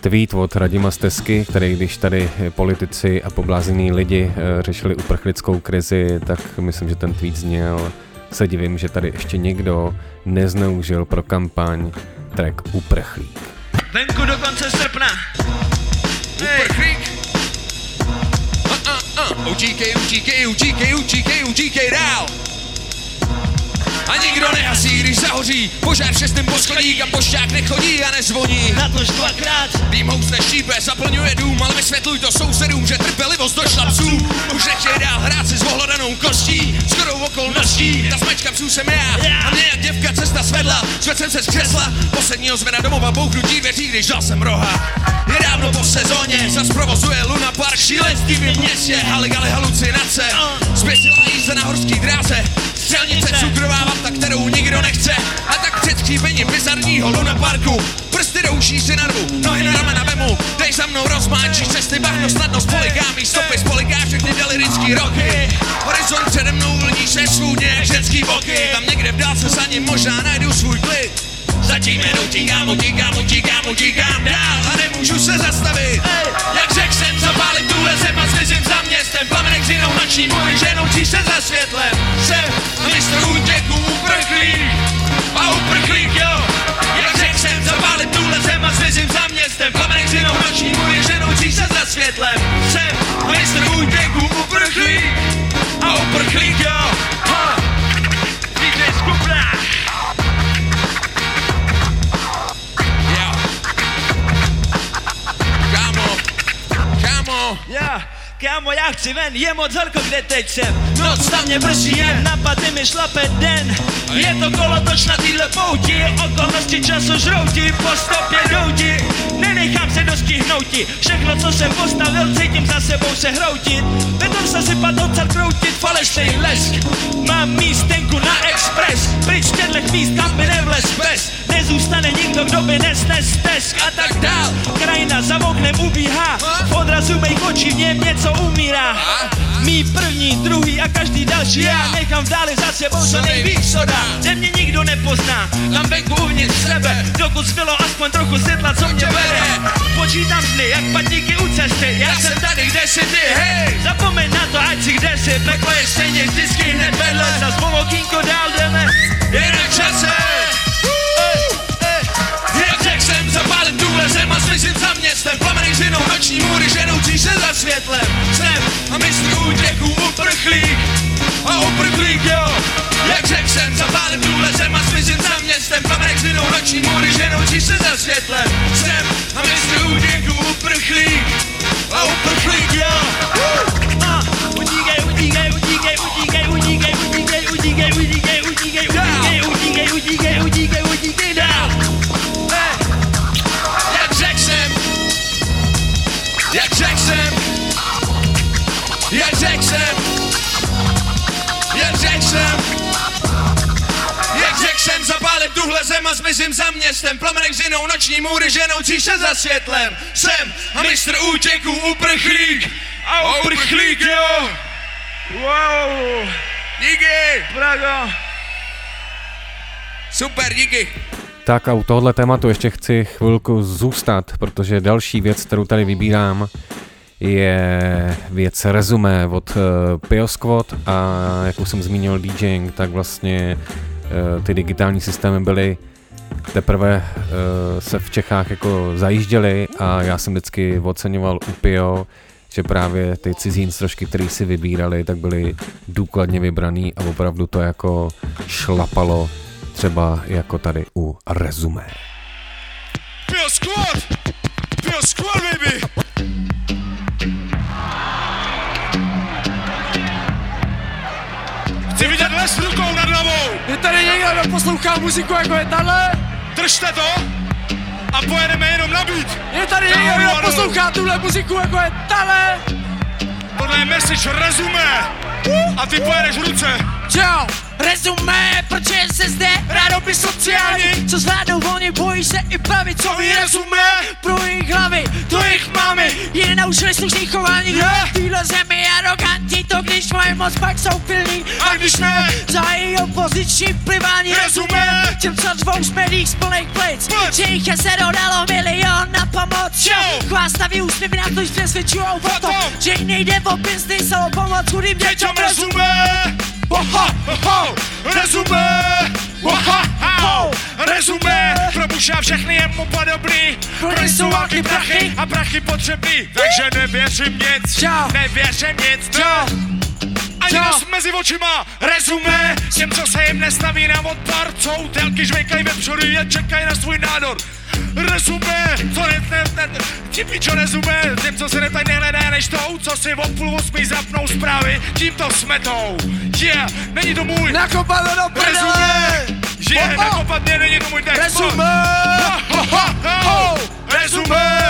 tweet od Radima Stesky, který když tady politici a poblázení lidi eh, řešili uprchlickou krizi, tak myslím, že ten tweet zněl se divím, že tady ještě někdo nezneužil pro kampaň track Uprchlík. Venku do konce srpna. O DK, o DK, o DK, o DK, o DK now. A nikdo nehasí, když zahoří. Požár v šestém poschodí, kam pošťák nechodí a nezvoní. Na to dvakrát. Dým housne štípe, zaplňuje dům Ale vysvětluj to sousedům, že trpělivost došla psů Už nechtěj dál hrát si s ohlodanou kostí Shodou okolností, ta smečka psů jsem já A mě jak děvka cesta svedla. Zvedl jsem se z křesla Posledního zmena domova bouchnutí dveří, když dal jsem roha. Je dávno po sezóně, zas provozuje Luna Park Šílenství v městě, haligali halucinace. Zběsila jízda na horský dráze Střelnice, cukrová vata, kterou nikdo nechce. A tak před chýbením bizarního Luna Parku Prsty douší si na dvu, nohy na ramena vemu. Dej za mnou rozmáčíš cesty, bahno snadnost poligámí Stopy spoliká všechny delirický roky. Horizont přede mnou vlní se svůdně Ženský ženský boky. Tam někde v dálce za ním možná najdu svůj klid. Zatím jen utíkám, utíkám, utíkám, utíkám dál a nemůžu se zastavit. Jak řek jsem zapálit tuhle zem a za městem. Plamenek s jinou noční můj ženoucí se za světlem left. Kámo, já chci ven, je moc horko, kde teď jsem. Noc tam mě vrší jen, napadne mi šlape den. Je to kolotoč na týhle pouti, okolnosti času žrouti, po stopě douti Nenechám se dostihnouti, všechno co jsem postavil, cítím za sebou se hroutit. Vedl se sypat, odsad kroutit, falešný lesk. Mám místenku na express, pryč těchto míst, kam by nevlez pes Nezůstane nikdo, kdo by nesnes stesk a tak dál. Krajina za oknem ubíhá, v odrazu mých v něm něco umírá. Mý první, druhý a každý další já nechám v dále za sebou co nejvíc soda Kde mě nikdo nepozná, tam venku uvnitř sebe. Dokud zbylo aspoň trochu světla, co mě vede Počítám dny, jak patníky u cesty Já jsem tady, kde jsi ty, hej. Zapomeň na to, ať si kde jsi Peklo je stejně vždycky hned vedle. Za svou okýnko dál jdeme Je na čase zmizím za městem Plamenek s jinou noční můry ženoucí se za světlem. Jsem a mistr útěku uprchlík a uprchlík jo. Jak řek jsem zapálit důle zem a zmizím za městem Plamenek s jinou noční můry ženoucí se za světlem. Jsem a mistr útěku uprchlík a uprchlík jo. Ah, Utíkej, utíkej, utíkej, utíkej, utíkej, utíkej, utíkej, utíkej, utíkej, utíkej, utíkej, Jak řek jsem Jak řek jsem Jak řek jsem zapálit tuhle zem a zmizím za městem. Plamenek s jinou noční můry ženoucí se za světlem. Jsem a mistr útěku uprchlík. A uprchlík jo. Wow. Díky. Brago. Super, díky. Tak a u tohohle tématu ještě chci chvilku zůstat, protože další věc, kterou tady vybírám, je věc rezumé od uh, Pio Squad a jak už jsem zmínil DJing, tak vlastně uh, ty digitální systémy byly teprve uh, se v Čechách jako zajížděly a já jsem vždycky oceňoval u Pio, že právě ty cizí instrožky, které si vybírali, tak byly důkladně vybraný a opravdu to jako šlapalo třeba jako tady u rezumé. Pure squad! Pure squad, baby! Les rukou nad hlavou! Je tady někdo, kdo poslouchá muziku jako je tahle? Držte to a pojedeme jenom na beat. Je tady někdo, kdo poslouchá tuhle muziku jako je tahle? Tohle je message rezumé a ty pojedeš ruce. Čau, rezumé, protože se zde rádoby sociální. Co zvládnou volně, bojí se i bavit, co ví rezumé Pro jejich hlavy, to jich máme. Jen naučili slušný chování, kdo v téhle zemi arrogantní To když mají moc, pak jsou pilní. A když ne, zahají opoziční plivání Rezumé, těm co dvou z médiích z plných plic. Že jich je se dodalo milion na pomoc. Chvástavý úsměvy na to, že přesvědčujou o tom Že jim nejde o business, ale o pomoc chudým děťom rezumé Oha, oho, rezumé, oha, ho, rezumé, probušá všechny jemu podobný, pro ně jsou války prachy a prachy potřebný, takže nevěřím nic, nevěřím nic, ne. Ani nos mezi očima, rezumé, těm, co se jim nestaví na odpar, co délky žvejkají vepředu, jen čekají na svůj nádor. Rezumé, to ne, ne, ne, ti pičo rezumé, těm, co se netají nehledá než tou, co si o půl osmí zapnou zprávy, tím to smetou. Yeah, není to můj. Nakopat ho do prdele. Rezumé, yeah, Oh, oh. nakopat mě, není to můj text. Rezumé. Ho, rezumé.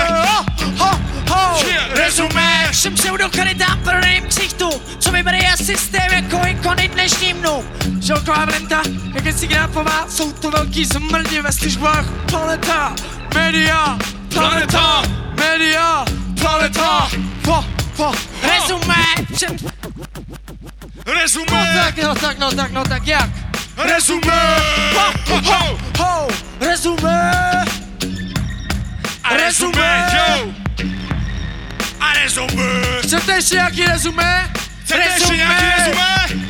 Ho, Yeah, rezumé. Všem pseudokalitám prodejím ksichtu, co vybere je systém jako ikony dnešním dnu. Želková vrenta, jak je signápová, jsou to velký zmrdi ve službách planeta, media, planeta, media, planeta, po, po, rezumé, všem Rezumé! No tak, no tak, no tak, no tak, jak? Rezumé! Ho, ho, ho, ho, rezumé! Rezumé, yo! A rezumé! Chcete ještě nějaký rezumé? Chcete ještě nějaký rezumé?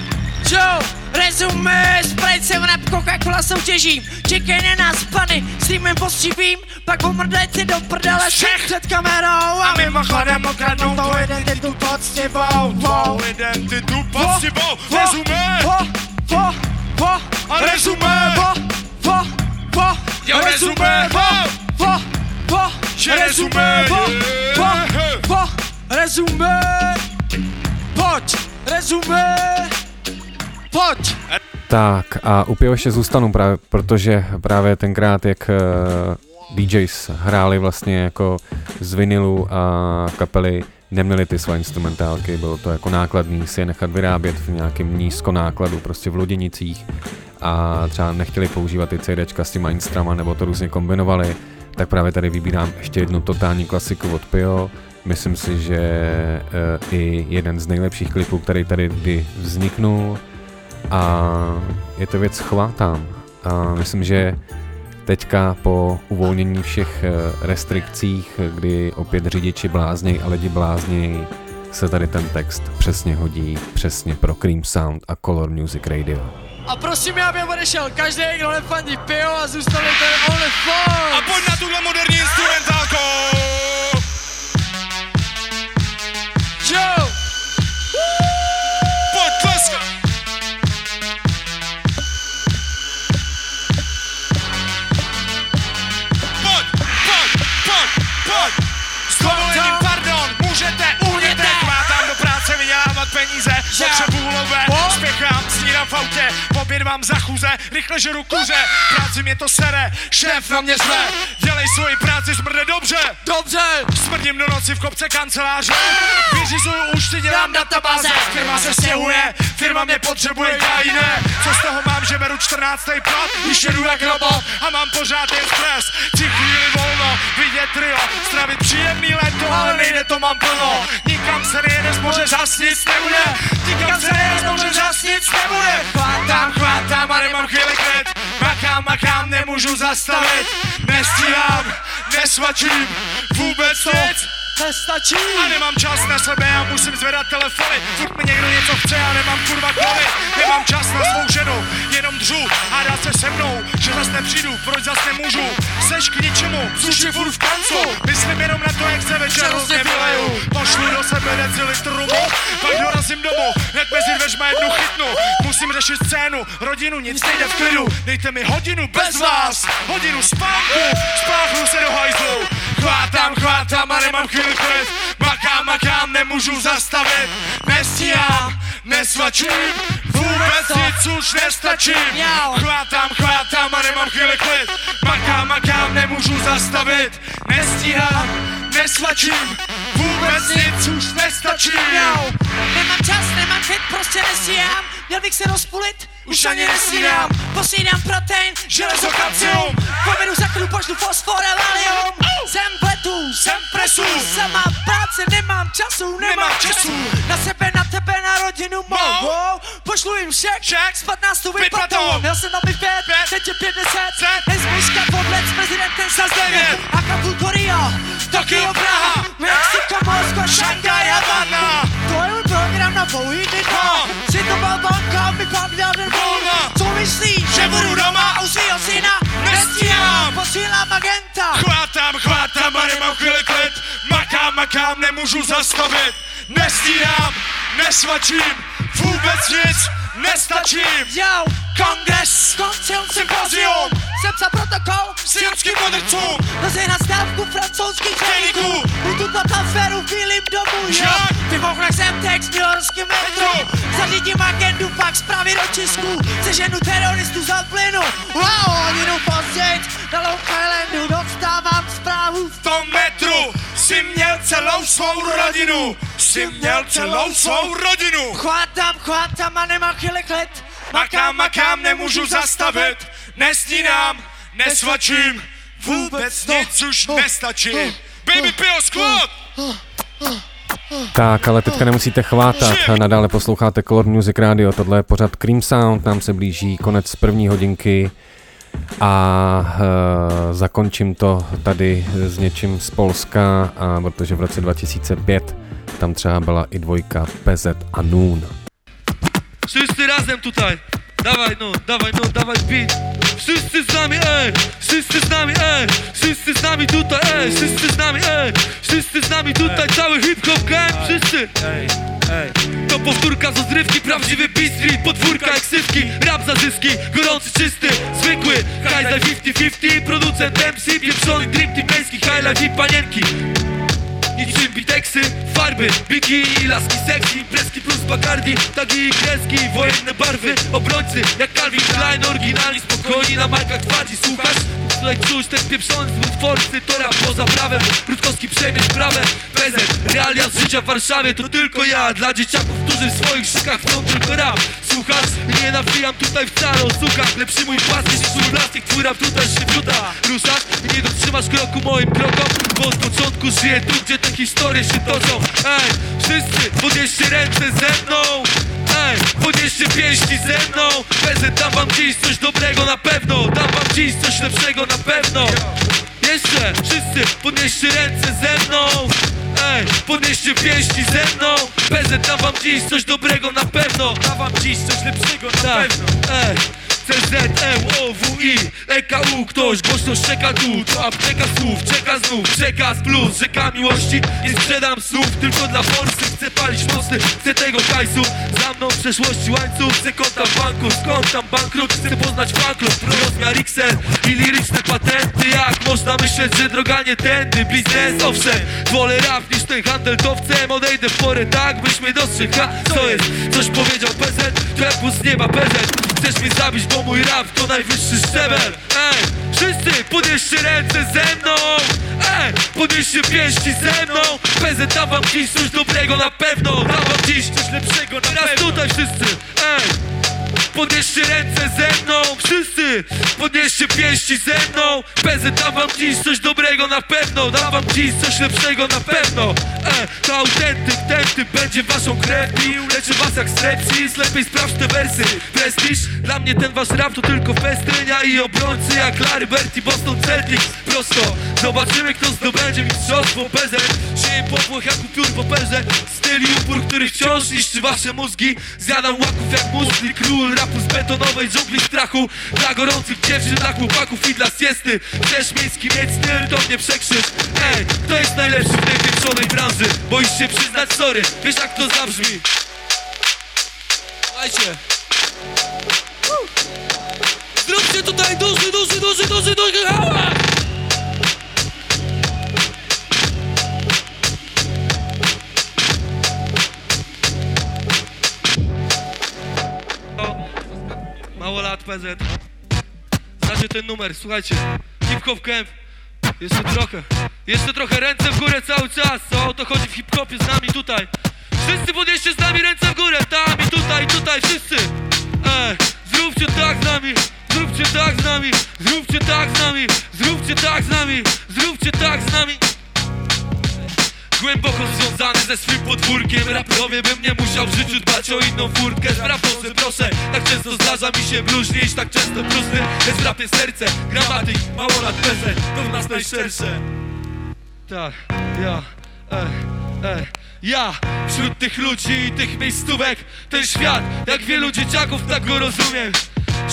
Joe, rezumé, Sprite 7 Up, Coca-Cola soutěžím Čekej na nás, pany, s týmem postřibím Pak pomrdajte do prdele všech před kamerou. A mimochodem okradnou tou identitu poctivou Tvou identitu poctivou Rezumé! Ho, ho, ho, A rezumé! Ho, ho, ho, Jo, rezumé! Ho, ho, Že rezumé! Ho, ho, ho, rezumé Pojď, rezumé Pojď! Tak a u Pivoše zůstanu právě, protože právě tenkrát, jak uh, DJs hráli vlastně jako z vinilu a kapely neměli ty své instrumentálky, bylo to jako nákladný si je nechat vyrábět v nějakém nízkonákladu, prostě v loděnicích a třeba nechtěli používat ty CDčka s těma instrama nebo to různě kombinovali, tak právě tady vybírám ještě jednu totální klasiku od Pio, myslím si, že uh, i jeden z nejlepších klipů, který tady kdy vzniknul, a je to věc chvátám. A myslím, že teďka po uvolnění všech eh, restrikcích, kdy opět řidiči blázněj a lidi blázněj, se tady ten text přesně hodí, přesně pro Cream Sound a Color Music Radio. A prosím, aby odešel každý, kdo nefandí pijo a zůstali tady only fun. A pojď na tuhle moderní instrumentálku! Mám za chuze, rychle žeru kuře, práci mě to sere, šéf na mě zve, dělej svoji práci, smrde dobře! Dobře! Smrdím do noci v kopce kanceláře, vyřizuju účty, dělám databáze, firma se stěhuje, firma mě potřebuje, já jiné, co z toho mám, že beru 14. plat, když jedu jak robot a mám pořád jen stres, chci chvíli volno, vidět trio, stravit příjemný léto, ale nejde to mám plno, nikam se nejede z moře, zas nic nebude, nikam se nejede z moře, zas nic nebude, chvátám, chvátám a nemám chvíli klid, makám, makám, nemůžu zastavit, nestíhám, nesvačím, vůbec nic, Nestačí! A nemám čas na sebe, já musím zvedat telefony. Furt mi někdo něco chce, já nemám kurva kvůli Nemám čas na svou ženu, jenom dřu Hádá se se mnou, že zas nepřijdu, proč zas nemůžu? Seš k ničemu, suši furt v kancu Myslím jenom na to, jak se večer hrozně vyleju Pošlu do sebe decilitr rumu, pak dorazím domů. Hned mezi dveřma jednu chytnu. Musím řešit scénu, rodinu, nic nejde v klidu. Dejte mi hodinu bez vás, hodinu spánku Spáchnu se do hajzlu. Chvátám, chvátám a nemám chvíli klid Makám, makám, nemůžu zastavit. Nestíhám, nesvačím Vůbec nic už nestačím Chvátám, chvátám a nemám chvíli klid. Makám, makám, nemůžu zastavit. Nestíhám, nesvačím Vůbec nic už nestačím Nemám čas, nemám klid, prostě nestíhám. Měl bych se rozpulit, už ani nesnídám Posídám protein, železo, kalcium. Povedu za chvíli, pošlu fosfor a valium Jsem v letu, jsem presu. Sama práce, nemám času, nemám času. Na sebe, na tebe, na rodinu mou Pošlu jim šek, s 15 vyplatou. Měl jsem na mi pět, teď je pět. Deset Nezbyška podlet s prezidentem sa devět. Acapulco, Rio, Tokio, Praha. Mexiko, Moskva, Šanghaj, Havana. To je na dlouhý dny Si to balbanka, mi pak dal den volna Co myslíš, že budu doma? u svýho syna? Nestíhám, posílám agenta. Chvátám, chvátám a nemám chvíli klid. Makám, makám, nemůžu zastavit. Nestíhám, nesvačím Vůbec nic nestačím Yo, kongres, koncil, sympozium Sepsa protokol, Sionským modrcům Rozehnat stávku francouzských Chemiků. Ututlat aféru v bílým domu, jo. Jak? Vyfouchneš sem text Yorkském metru. Zařídím agendu, pak zprávy do Česku Seženu teroristu za plynu Wow, hodinu později. Na Long Islandu Dostávám zprávu. V tom metru si měl celou svou rodinu. Si měl celou svou rodinu. Chvátám, chvátám a nemám chvíli klid Makám, makám, nemůžu zastavit. Nestídám, nesvačím. Vůbec nic už nestačím Baby Pio, squad! Tak, ale teďka nemusíte chvátat, nadále posloucháte Color Music Radio, tohle je pořad Cream Sound, nám se blíží konec první hodinky a e, zakončím to tady s něčím z Polska, a protože v roce 2005 tam třeba byla i dvojka PZ a Noon. Wszyscy razem tutaj. Dawaj no, dawaj no, dawaj beat. Wszyscy z nami, ej! Wszyscy z nami, ej! Wszyscy z nami tutaj, ej! Wszyscy z nami, ej! Wszyscy z nami tutaj, cały hip-hop gang, wszyscy! Ej, ej. To powtórka z odrywki, prawdziwy street, podwórka, eksywki, rap za zyski, gorący, czysty, zwykły, high 50-50, producent MC, pieprzony dream team męski, highlight i panienki. Niczym biteksy, farby, bikini, laski sexy Imprezki plus Bacardi, tagi i kreski Wojenne barwy, obrońcy Jak Calvin Klein, oryginalni, spokojni Na majkach twardzi, słuchasz? Tutaj czuć ten pieprzony forsy To rap poza prawem, Rutkowski przemierz prawem PZ, realia z życia w Warszawie To tylko ja, dla dzieciaków, którzy w swoich szykach chcą tylko rap Słuchasz? Nie nawijam tutaj wcale o sukach Lepszy mój płasty niż mój plastik Twój rap tutaj wrzuta Ruszasz? Nie dotrzymasz kroku moim krokom Bo od początku żyję tu, gdzie te historie się toczą. Ej, wszyscy podnieście ręce ze mną. Ej, podnieście pięści ze mną. PZ dam wam dziś coś dobrego na pewno. Dam wam dziś coś lepszego na pewno. Jeszcze, wszyscy podnieście ręce ze mną Ej, podnieście pięści ze mną. PZ dam wam dziś coś dobrego na pewno. Dam wam dziś coś lepszego na pewno. Ej, CZ, M-O-W-I EKU, ktoś głośno szczeka tu To apteka słów, czeka znów. Przekaz plus, rzeka miłości. Nie sprzedam słów, tylko dla forsy Chcę palić mosty, chcę tego hajsu. Za mną w przeszłości łańcuch Chcę konta w banku, skąd tam bankrut? Chcę poznać fanklub, rozmiar XL I liryczne patenty. Jak można myśleć, że droga nie tędy? Biznes, owszem, wolę rap niż ten handel. Towcem Odejdę w porę tak, byś mnie dostrzegł. Co jest? Coś powiedział PZ Trepus z nieba PZ Chcesz mnie zabić, bo mój rap to najwyższy szczebel. Ej, wszyscy podnieście ręce ze mną. Ej, podnieście pięści ze mną. PZ dam wam dziś coś dobrego na pewno. Dam wam dziś coś lepszego na Teraz pewno. tutaj wszyscy, ej Podnieście ręce ze mną, wszyscy! Podnieście pięści ze mną! PZ dam wam dziś coś dobrego na pewno! Dam wam dziś coś lepszego na pewno! E, To autentyk, ten typ będzie waszą krew pił Leczy was jak strepsis, lepiej sprawdź te wersy. Prestiż, dla mnie ten wasz rap to tylko festrenia I obrońcy jak Larry Bird i Boston Celtics. Prosto, zobaczymy kto zdobędzie mistrzostwo PZ Sieje popłoch jak upiór w operze Styl i upór, który wciąż niszczy wasze mózgi. Zjadam łaków jak muszli Król rapu z betonowej dżungli strachu Dla gorących dziewczyn, dla chłopaków i dla siesty Chcesz miejski mieć styl, to mnie przekrzyż Ej, kto jest najlepszy w tej pieprzonej branży? Boisz się przyznać sorry, wiesz jak to zabrzmi Słuchajcie Zróbcie tutaj duży, duży, duży, duży, duży hałas! Mało lat PZ Znacie ten numer, słuchajcie. Hip Hop Camp. Jeszcze trochę. Jeszcze trochę ręce w górę cały czas. O to chodzi w hip-hopie z nami tutaj. Wszyscy podnieście z nami ręce w górę. Tam i tutaj, tutaj, wszyscy. Ej, zróbcie tak z nami. Zróbcie tak z nami. Zróbcie tak z nami. Zróbcie tak z nami. Zróbcie tak z nami Głęboko związany ze swym podwórkiem. Raprowie bym nie musiał w życiu dbać o inną furkę Spraw może proszę Tak często zdarza mi się bluźnić. Tak często Lecz w rapie serce. Gramatyk, mało lat PZ To w nas najszersze. Tak, ja, e, e ja. Wśród tych ludzi i tych miejscówek Ten świat, jak wielu dzieciaków tak go rozumiem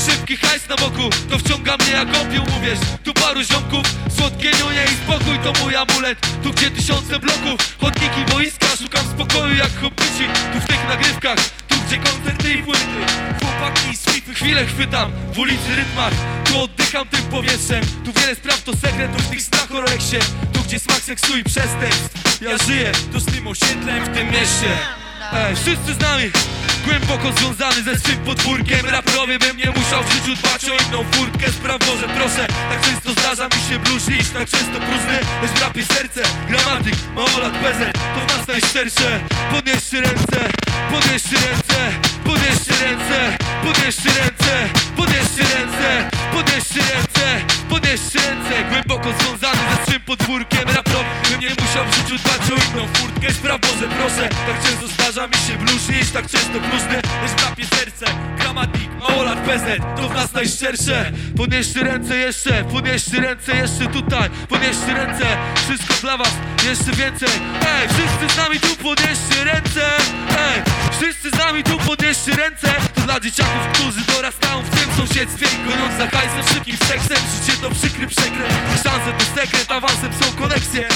Szybki hajs na boku, to wciąga mnie jak opium, uwierz. Tu paru ziomków, słodkie niunie i spokój to mój amulet. Tu gdzie tysiące bloków, chodniki, boiska Szukam spokoju jak hobbyci, tu w tych nagrywkach Tu gdzie koncerty i płyty. Chłopaki z FIFA chwilę chwytam W ulicy rytmach, tu oddycham tym powietrzem Tu wiele spraw to sekret, tu w tych snach o Rolexie Tu gdzie smak seksu i przestępstw. Ja żyję, to z tym osiedlem w tym mieście Ej, wszyscy z nami! Głęboko związany ze swym podwórkiem. Raprowie bym nie musiał w życiu dbać o inną furtkę. Spraw może proszę, tak często zdarza mi się bluźnić Tak często próżny, lecz w rapie serce Gramatyk, mało lat PZ, to w nas najszczersze Podnieście ręce, podnieście ręce Podnieście ręce, podnieście ręce Podnieście ręce, podnieście ręce Podnieście ręce, głęboko związany ze swym podwórkiem. Raprowie Bym nie musiał w życiu dbać o inną furtkę. Spraw Boże proszę Tak często zdarza mi się bluźnić Tak często bluźnę, lecz kapie serce. Gramatik, mało lat PZ To w nas najszczersze. Podnieście ręce jeszcze Podnieście ręce jeszcze tutaj. Podnieście ręce Wszystko dla was Jeszcze więcej. Ej, wszyscy z nami tu podnieście ręce. Ej, wszyscy z nami tu podnieście ręce. To dla dzieciaków, którzy dorastają w tym sąsiedztwie Goniąc za hajsem, szybkim seksem. Życie to przykry przekręt Szanse to sekret, awansem są koneksje.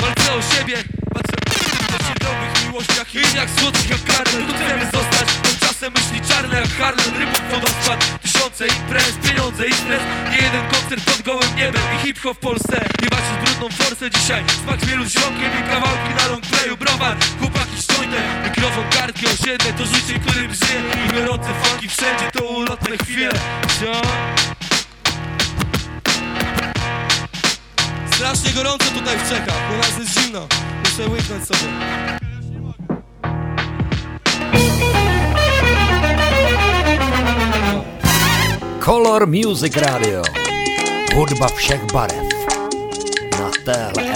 Walczę o siebie Dobrych miłościach i jak słodkich jak karne Tu chcemy zostać. Tymczasem myśli czarne jak Harlem Rybów wodospad Tysiące imprez, pieniądze i stres. Nie jeden koncert pod gołym niebem I hip-hop w Polsce. Nie walczy z brudną forsę dzisiaj. Smak chmielu z ziomkiem i kawałki na long playu. Browar, chłopaki jointem Mikrofon, kartki, osiedle To życie, którym żyję I biorące funki wszędzie To ulotne chwile. Ziom Strasznie gorąco tutaj w Czechach, u nas jest zimno. Muszę łyknąć sobie. Color Music Radio. Hudba všech barev. Na téhle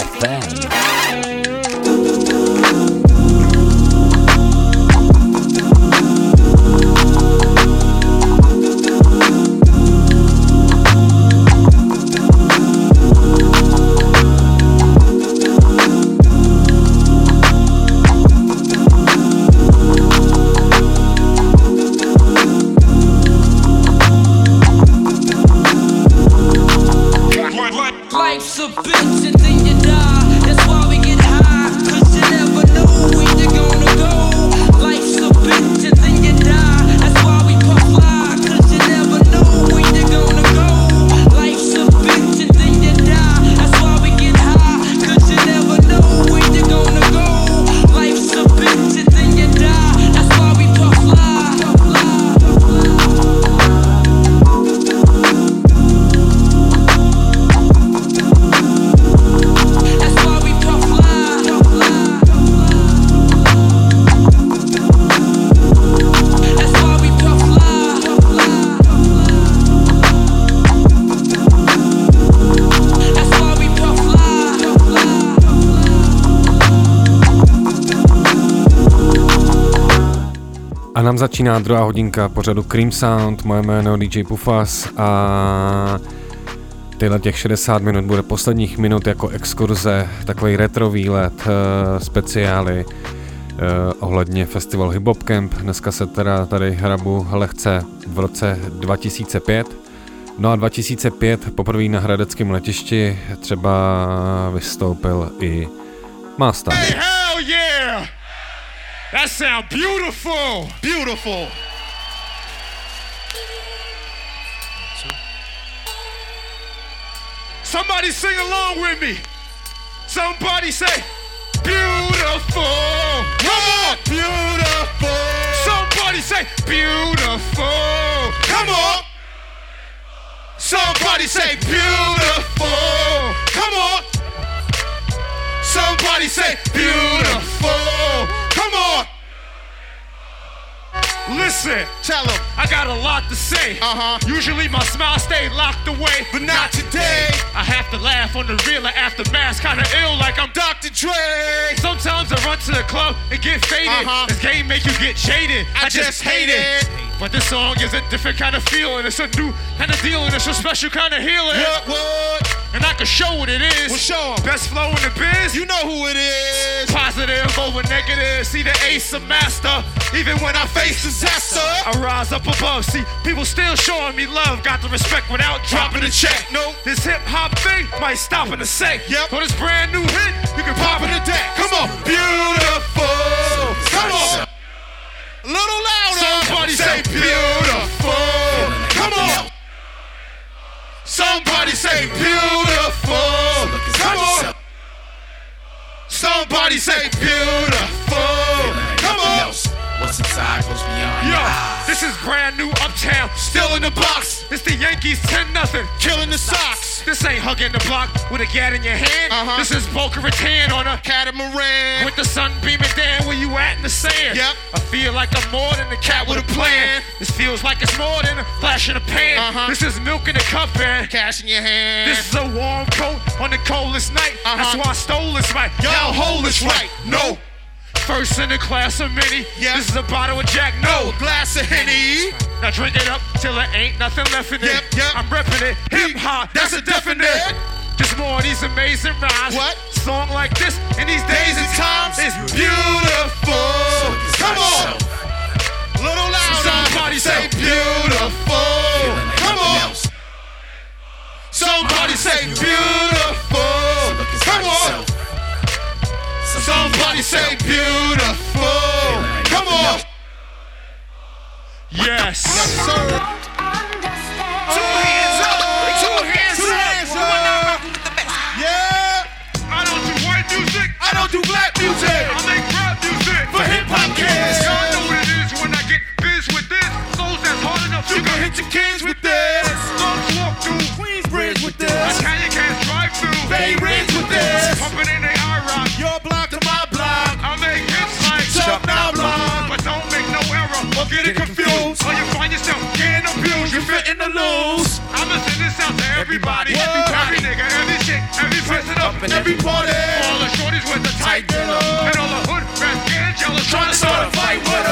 začíná druhá hodinka pořadu Cream Sound, moje jméno DJ Pufas a tyhle těch 60 minut bude posledních minut jako exkurze, takový retro výlet, eh, speciály eh, ohledně festival Hip Hop Camp. Dneska se teda tady hrabu lehce v roce 2005. No a 2005 poprvé na hradeckém letišti třeba vystoupil i Master. Hey, yeah! That sound beautiful! Beautiful! Somebody sing along with me. Somebody say, beautiful. Come on, beautiful. Somebody say, beautiful. Come on. Somebody say, beautiful. Come on. Somebody say, beautiful come on. Listen, tell them I got a lot to say. Uh huh. Usually my smile stay locked away, but not today. I have to laugh on the real after mask, kinda ill like I'm Dr. Dre. Sometimes I run to the club and get faded. Uh-huh. This game make you get jaded. I, just hate it. But this song is a different kind of feeling. It's a new kind of deal and it's a special kind of healing. What, what? And I can show what it is. Well, show 'em. Best flow in the biz. You know who it is. Positive over negative. See the ace of master. Even when I face disaster, I rise up above. See, people still showing me love. Got the respect without dropping a check. No, this hip hop thing might stop in a sec. Yep. For this brand new hit, you can pop in the deck. Come on, beautiful. Come on. A little louder. Somebody say beautiful. Come on. Somebody say beautiful. Come on. Somebody say beautiful. Come on. What's inside goes beyond Yo, this is brand new uptown, still in the box. It's the Yankees 10 nothing, killing the Sox. This ain't hugging the block with a gat in your hand. Uh-huh. This is Boca Raton on a catamaran. With the sun beaming down where you at in the sand. Yep. I feel like I'm more than a cat with a plan. This feels like it's more than a flash in a pan. Uh-huh. This is milk in a cup and Cash in your hand. this is a warm coat on the coldest night. That's Uh-huh. why I stole this right. Y'all hold this right. No. First in the class of many. Yeah. This is a bottle of Jack. No. glass of Henny. Now drink it up till there ain't nothing left in Yep, it. yep. I'm repping it. Hip hop, that's a definite. Just more of these amazing rhymes. What? Song like this in these days and times is beautiful. Come on. Little louder. Somebody say beautiful. Come on. Somebody say beautiful. Somebody say beautiful. Come on. Yes. Yes, sir. Two hands up. Two hands up. Yeah. I don't do white music. I don't do black music. I make rap music. For hip hop kids. Y'all know what it is when I get biz with this. Flows that's hard enough. You can hit your kids with this. Thugs walk through Queensbridge with this. Italian cats drive through. Bay Ridge with this. Pumping in they error or get it confused. Or you find yourself getting abused. You fit in the loose. I'ma send this out to everybody, every nigga, every chick, every person up in Every party. All the shorties with the tight dealer. And all the hood rats getting jealous. Trying to start a fight with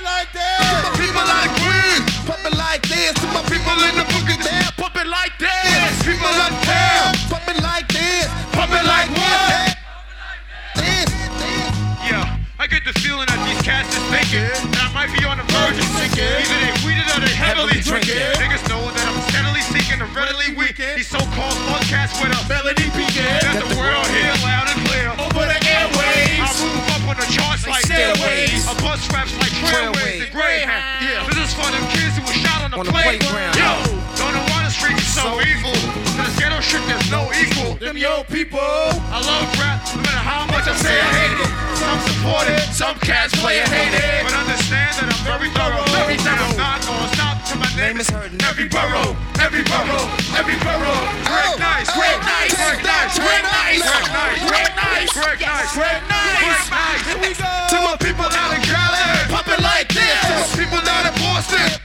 it like this. To my people out of Queens, pump it like this. To my people in the boogie down, pump it like this. People pump it like this. Pump it like what? Yeah, I get the feeling that these cats is thinking that I might be on the verge of sinking. Either they weeded or they heavily drinking. Niggas know that I'm steadily seeking a readily. These so-called cats with a melody peeking. Got the world here loud and clear. The charts like stairways. A bus raps like trailways and Greyhound. Yeah. This is for them kids who were shot on the, playground. Yo, don't know why the streets is so evil. To this ghetto shit, there's no equal. Them yo people. I love rap, no matter how much I say I hate it. Some support it, some cats play it, hate it. But understand that I'm very thorough. Very thorough. I'm not gonna stop till my name is heard in every borough, every borough, every borough. Greg Nice, Greg Nice, Greg Nice, Greg Nice, Greg Nice, Greg Nice, Greg Nice, Greg Nice. Here we go. To my people out in Cali, pump it like this. To my people down in Boston.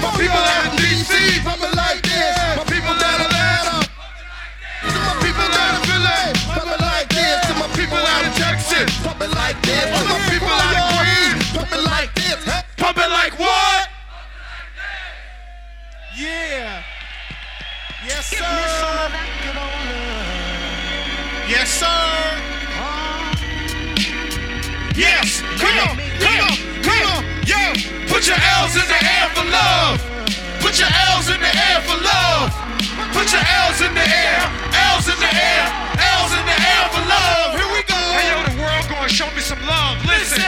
My people out in DC, pump it like this. My people down in Atlanta. To my people down in Philly, pump it like this. To my people out in Texas, pump it like this. To my people out in Yeah. Yes, sir. Yes, sir. Oh. Yes, come on, come on, come on, yo. Put your L's in the air for love. Put your L's in the air for love. Put your L's in the air, L's in the air, L's in the air for love. Here we go. Hey yo, the world gonna show me some love. Listen,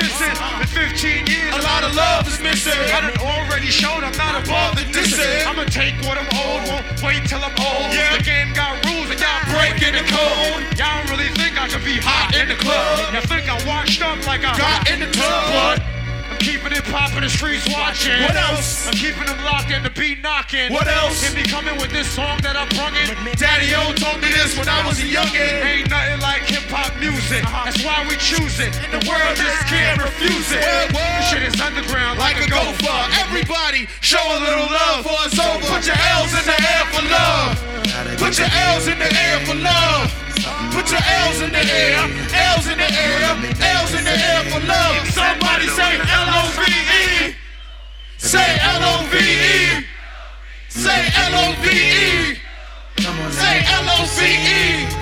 kisses. In 15 years, A lot of love is missing. I done already showed I'm not above the dissing. I'ma take what I'm old, won't wait till I'm old. Yeah. The game got rules and y'all breaking the code. Y'all don't really think I could be hot in the club. Y'all think I washed up like I Got in the tub. But I'm keeping it poppin', the streets watching. What else? I'm keeping them locked and the beat knocking. What else? Hit me coming with this song that I'm brungin'. Daddy O told me this when I was a youngin'. Ain't nothing like hip hop music. That's why we choose it. The world just can't refuse it. This shit is underground like a gopher. Everybody, show a little love for us over. Put your L's in the air for love. Put your L's in the air for love. Put your L's in the air, L's in the air, L's in the air for love. Somebody say L-O-V-E. Say L-O-V-E. Say L-O-V-E. Say L-O-V-E.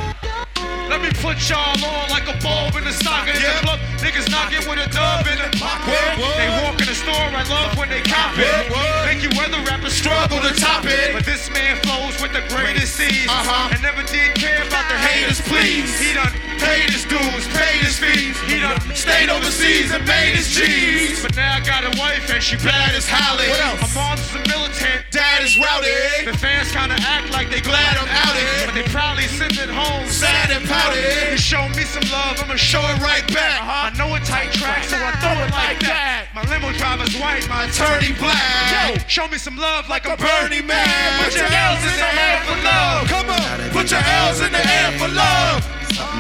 Let me put y'all on like a bulb in the socket. Yeah. Niggas knocking with a dub in the pocket. They walk in the store, I love when they cop it. Make you weather rappers struggle to top it. But this man flows with the greatest seeds. Uh-huh. And never did care about the haters, please. He done paid his dues, paid his fees. He done stayed overseas and made his G's. But now I got a wife and she bad as Holly. What else? My mom's a militant. Dad is rowdy. The fans kinda act like they glad I'm out it. But they probably sitting at home Sad and pouted. show me some love, I'ma show it right back. I know a tight track, so I throw it like that. My limo driver's white, my attorney black. Yo, show me some love like a Bernie man. Put your L's in the air for love. Come on, put your L's in the air for love.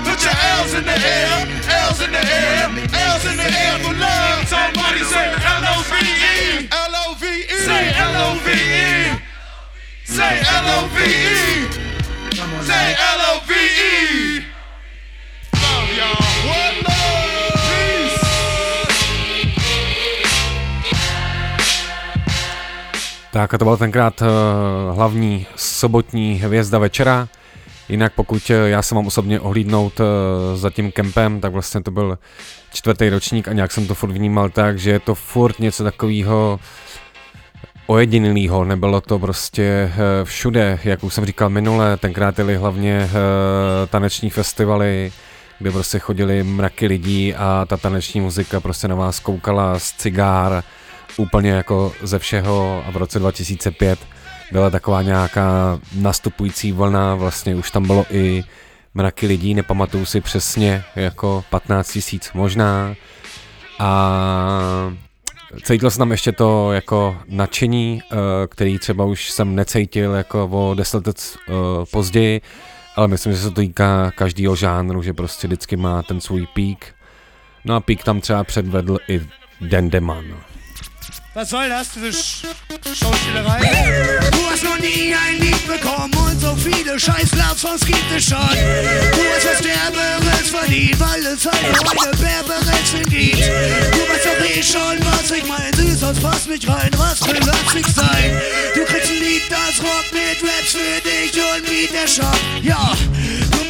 Put your L's in the air, L's in the air, L's in the air for love. Somebody say L-O-V-E, L-O-V-E, say L-O-V-E, say L-O-V-E, say L-O-V-E. Love y'all, what love, Tak a to byl tenkrát uh, hlavní sobotní hvězda večera. Jinak pokud uh, já se mám osobně ohlídnout uh, za tím kempem, tak vlastně to byl čtvrtý ročník a nějak jsem to furt vnímal tak, že je to furt něco takového ojedinilého, nebylo to prostě všude, jak už jsem říkal minule, tenkrát jeli hlavně taneční festivaly, kde prostě chodili mraky lidí a ta taneční muzika prostě na vás koukala z cigár, úplně jako ze všeho a v roce 2005 byla taková nějaká nastupující vlna, vlastně už tam bylo i mraky lidí, nepamatuju si přesně, jako 15 tisíc možná a cítil jsem tam ještě to jako nadšení, eh, který třeba už jsem necítil jako o deset let eh, později, ale myslím, že se to týká každého žánru, že prostě vždycky má ten svůj pík. No a pík tam třeba předvedl i Dendeman. Was soll das für Sch Schauspielerei? Du hast noch nie ein Lied bekommen und so viele scheiß Love-Songs gibt es schon. Du hast was Derberes verdient, weil es halt heute Berberes gibt. Du weißt doch eh schon, was ich mein, süß, sonst pass mich rein, was will lustig sein? Du kriegst ein Lied, das Rock mit Raps für dich und Beat der Schock. Ja,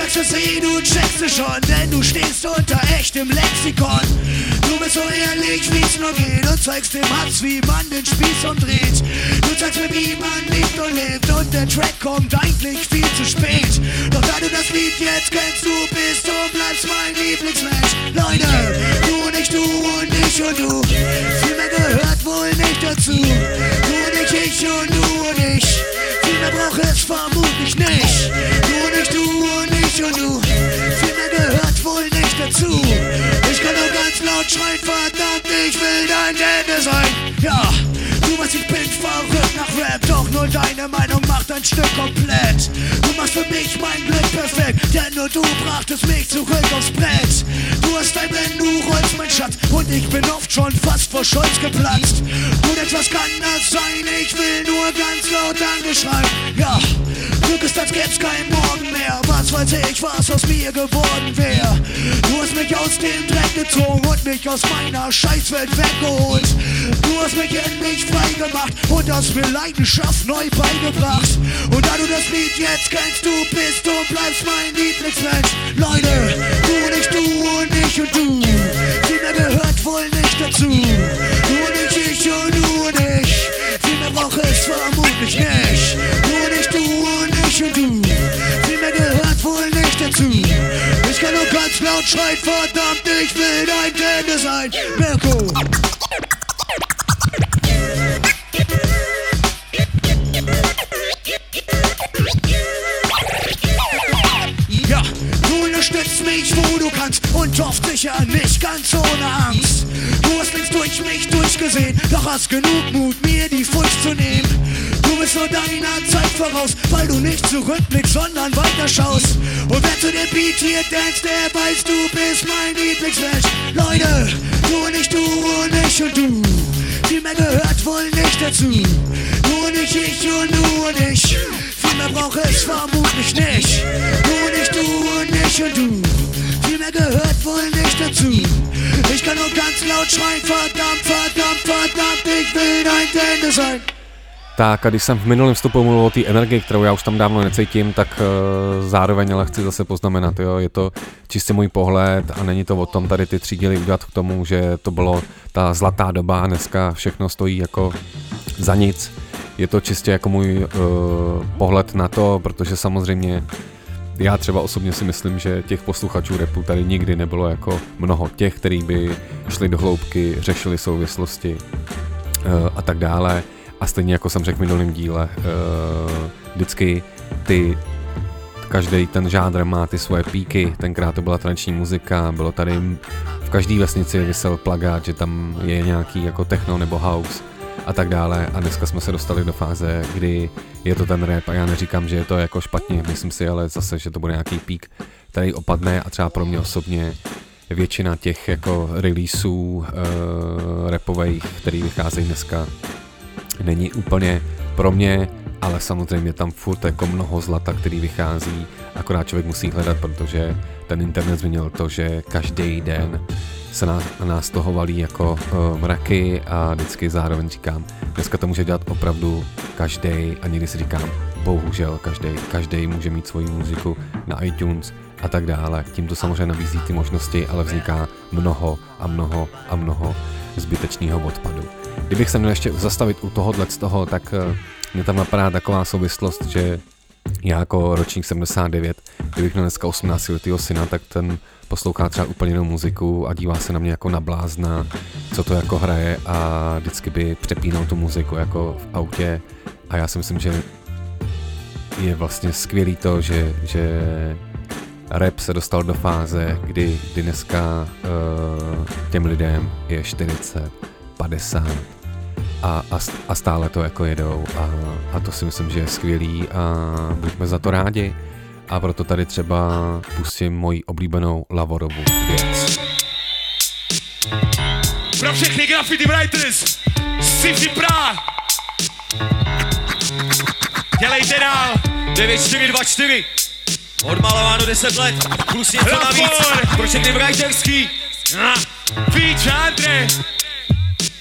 merkst es eh, du checkst es schon, denn du stehst unter echtem Lexikon. Du bist so ehrlich, wie's nur geht und zeigst dem Hatz, wie man den Spieß umdreht. Du zeigst mir, wie man lebt und lebt und der Track kommt eigentlich viel zu spät. Doch da du das Lied jetzt kennst, du bist und bleibst mein Lieblingsmensch. Leute, du und ich, du und ich und du. Viel mehr gehört wohl nicht dazu. Du und ich, ich und du und ich. Viel mehr braucht es vermutlich nicht. Laut schreien, verdammt, ich will dein Ende sein. Ja, du weißt, ich bin verrückt nach Rap, doch nur deine Meinung macht ein Stück komplett. Du machst für mich mein Glück perfekt, denn nur du brachtest mich zurück aufs Brett. Du hast dein Wenn, du rollst mein Schatz und ich bin oft schon fast vor Stolz geplatzt. Und etwas kann das sein, ich will nur ganz laut angeschreit. Ja, Glück ist, als gäb's kein Morgen mehr. Was weiß ich, was aus mir geworden wär. Du hast mich aus dem Dreck gezogen und mich aus meiner Scheißwelt weggeholt. Du hast mich endlich frei gemacht und hast mir Leidenschaft neu beigebracht. Und da du das Lied jetzt kennst, du bist und bleibst mein Lieblingsmensch. Leute, du und ich, du und ich und du. Viel mehr gehört wohl nicht dazu. Du und ich, ich und du und ich. Viel mehr braucht es vermutlich nicht. Du und ich, du und ich und du. Viel mehr gehört wohl nicht dazu. Ich kann nur ganz laut schreien, verdammt, ich will dein Ende sein. Mirko. Mich, wo du kannst und oft sicher nicht ganz ohne Angst. Du hast links durch mich durchgesehen, doch hast genug Mut, mir die Furcht zu nehmen. Du bist vor deiner Zeit voraus, weil du nicht zurückblickst, sondern weiter schaust. Und wer zu dem Beat hier tanzt, der weiß, du bist mein Lieblingsmensch. Leute, du und ich, du und ich und du. Viel mehr gehört wohl nicht dazu. Du und ich, ich und du und ich. Viel mehr braucht es vermutlich nicht. Du und ich, du und ich und du. Mehr gehört wohl nicht dazu. Ich kann nur ganz laut schreien, verdammt, verdammt, verdammt, ich will dein Ende sein. Tak a když jsem v minulém vstupu mluvil o té energii, kterou já už tam dávno necítím, tak uh, zároveň ale chci zase poznamenat, jo, je to čistě můj pohled a není to o tom tady ty tři díly udělat k tomu, že to bylo ta zlatá doba a dneska všechno stojí jako za nic. Je to čistě jako můj uh, pohled na to, protože samozřejmě já třeba osobně si myslím, že těch posluchačů repu tady nikdy nebylo jako mnoho. Těch, který by šli do hloubky, řešili souvislosti uh, a tak dále. A stejně jako jsem řekl v minulém díle, uh, vždycky ty každý ten žádr má ty svoje píky, tenkrát to byla tradiční muzika, bylo tady v každé vesnici vysel plagát, že tam je nějaký jako techno nebo house a tak dále. A dneska jsme se dostali do fáze, kdy je to ten rap a já neříkám, že je to jako špatně, myslím si ale zase, že to bude nějaký pík, který opadne a třeba pro mě osobně většina těch jako releaseů uh, rapových, který vycházejí dneska, není úplně pro mě, ale samozřejmě tam furt jako mnoho zlata, který vychází, akorát člověk musí hledat, protože ten internet změnil to, že každý den se na, nás toho valí jako uh, mraky a vždycky zároveň říkám, dneska to může dělat opravdu každý a někdy si říkám, bohužel každý, každý může mít svoji muziku na iTunes a tak dále. Tím to samozřejmě nabízí ty možnosti, ale vzniká mnoho a mnoho a mnoho zbytečného odpadu. Kdybych se měl ještě zastavit u tohohle z toho, tak uh, mě tam napadá taková souvislost, že já jako ročník 79, kdybych měl dneska 18 letého syna, tak ten poslouchá třeba úplně jinou muziku a dívá se na mě jako na blázna, co to jako hraje a vždycky by přepínal tu muziku jako v autě. A já si myslím, že je vlastně skvělý to, že, že rap se dostal do fáze, kdy, kdy dneska uh, těm lidem je 40, 50 a, a, a stále to jako jedou a, a to si myslím, že je skvělý a buďme za to rádi a proto tady třeba pustím moji oblíbenou Lavorovu věc. Pro všechny graffiti writers, sci-fi Praha. Dělejte dál. 9424 Odmalováno 10 let, plus něco navíc pro všechny writerský. Víč, Andre.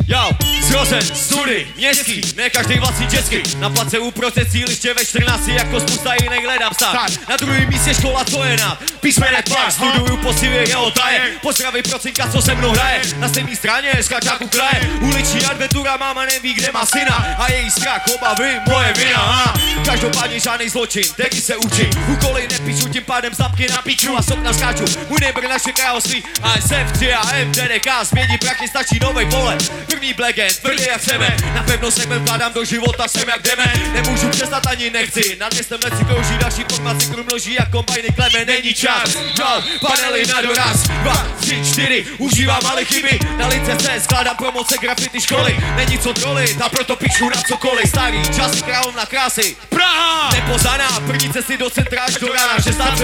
Jo, zrozen, study, městský, ne každý vlastní česky Na place uprostřed síliště ve 14 jako spousta jiných hledám stát Na druhém místě škola, co je na písmenek pak Studuju poctivě jeho taje, pozdravy pro cinka, co se mnou hraje. Na stejné straně, skačáku kraje, uliční adventura, máma neví, kde má syna. A její strach, obavy, moje vina. A Každopádně žádný zločin, taky se učí Úkoly nepíšu, tím pádem zapky na piču a sokna skáču Můj nebr naše království, ASF, 3 a MTDK Změní prachy, stačí novej pohled První black end, tvrdý jak chceme. Napevno se vkládám do života, jsem jak jdeme. Nemůžu přestat ani nechci. Nad městem nechci krouží další formaci Kru množí a kombajny kleme, není čas. No, panely na doraz. Dva, tři, čtyři, užívám malé chyby. Na lince se skládám promoce graffiti školy. Není co trolit a proto píšu na cokoliv. Starý časy královna krásy. Praha! Nepoznaná, první cesty do centra až do rána 16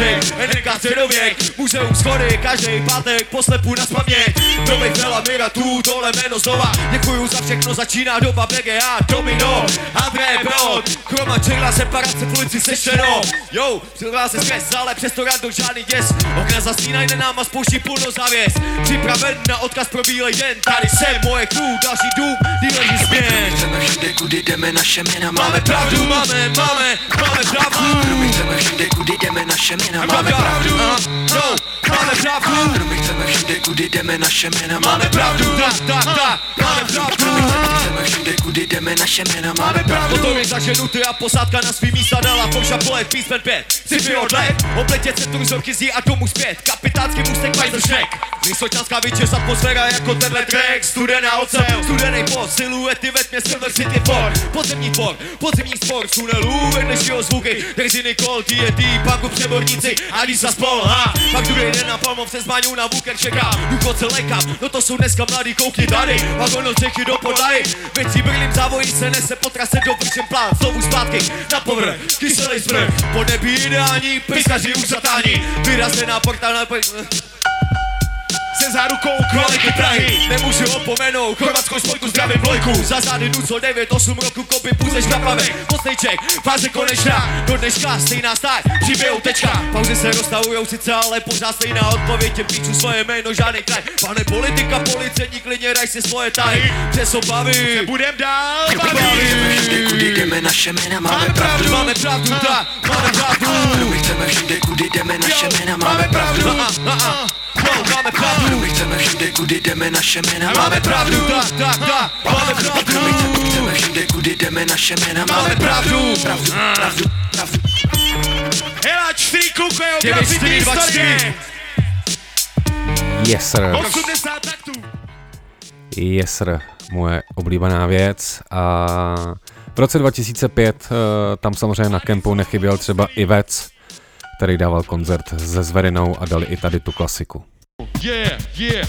NK středověk, muzeum schody Každý pátek poslepu na spaměť. Novej mira tu, tohle jméno znova Děkuju za všechno, začíná doba BGA, Domino, André Brod, Chroma černá separace v ulici sešeno. Jo, přilvá se skres, ale přesto rado žádný děs. Okna zastínají na náma spouští půlno závěs. Připraven na odkaz pro bílej den, tady jsem moje crew, další dům, díleří směn. Chceme všude, kudy jdeme, naše jména Máme pravdu, máme, máme, máme pravdu. My chceme všude, kudy jdeme, naše jména Máme pravdu, no, máme pravdu. My chceme všude, kudy jdeme, naše jména Máme pravdu, tak, tak, tak, všude, kudy jdeme, naše jména Máme pravdu Motor je zaženutý a posádka na svý místa dala. Poša polet, písmen 5, sci odlet Opletě centrum zorky zí a domů zpět. Kapitánský můstek Pfizer Šek Vysočanská vyčes atmosféra jako tenhle track. Studená ocel, studený post Siluety ve tmě Silver City Ford. Podzemní tvor, podzemní sport Z tunelů vedlejšího zvuky. Drziny kol, TNT, panku přeborníci A když spol, ha Pak druhý den na Palmov se zmáňou na Vuker čeká Důchodce lekám, no to jsou dneska mladý koukni tady. Vagon Čechy do podlahy. Věcí brýlím závojí se nese po trase do vršem plán. Znovu zpátky na povrch, kyselý smrk. Po nebi ideální, pejskaři už zatání Vyrazená porta na se zárukou Kvality Prahy. Nemůžu opomenout Chorvatskou spojku zdravím dvojku. Za zády Nuco 9, 8 roku kopy půjdeš na plavek Posledček, fáze konečná. Do dneška stejná stát, přibijou tečka. Pauzy se rozstavujou sice, ale pořád stejná odpověď. Těm píču svoje jméno, žádný kraj. Pane politika, policení, klidně raj si svoje tahy. Přes obavy. Budem dál Chceme všude, kudy jdeme, naše jména Máme pravdu. Máme pravdu, tak, máme pravdu. My chceme všude, kudy jdeme, naše jména Máme pravdu Máme pravdu My chceme všude, kudy jdeme, naše jména Máme pravdu, tak, tak, tak, máme pravdu My chceme všude, kudy jdeme, naše jména Máme pravdu Pravdu, pravdu, pravdu Hela, čtyři graffiti historie. Yes, sir. 80 taktů. Yes, sir. Moje oblíbená věc. A v roce 2005 uh, tam samozřejmě na kempu nechyběl třeba i Vec, který dával koncert se Zverinou a dali i tady tu klasiku. Yeah, yeah.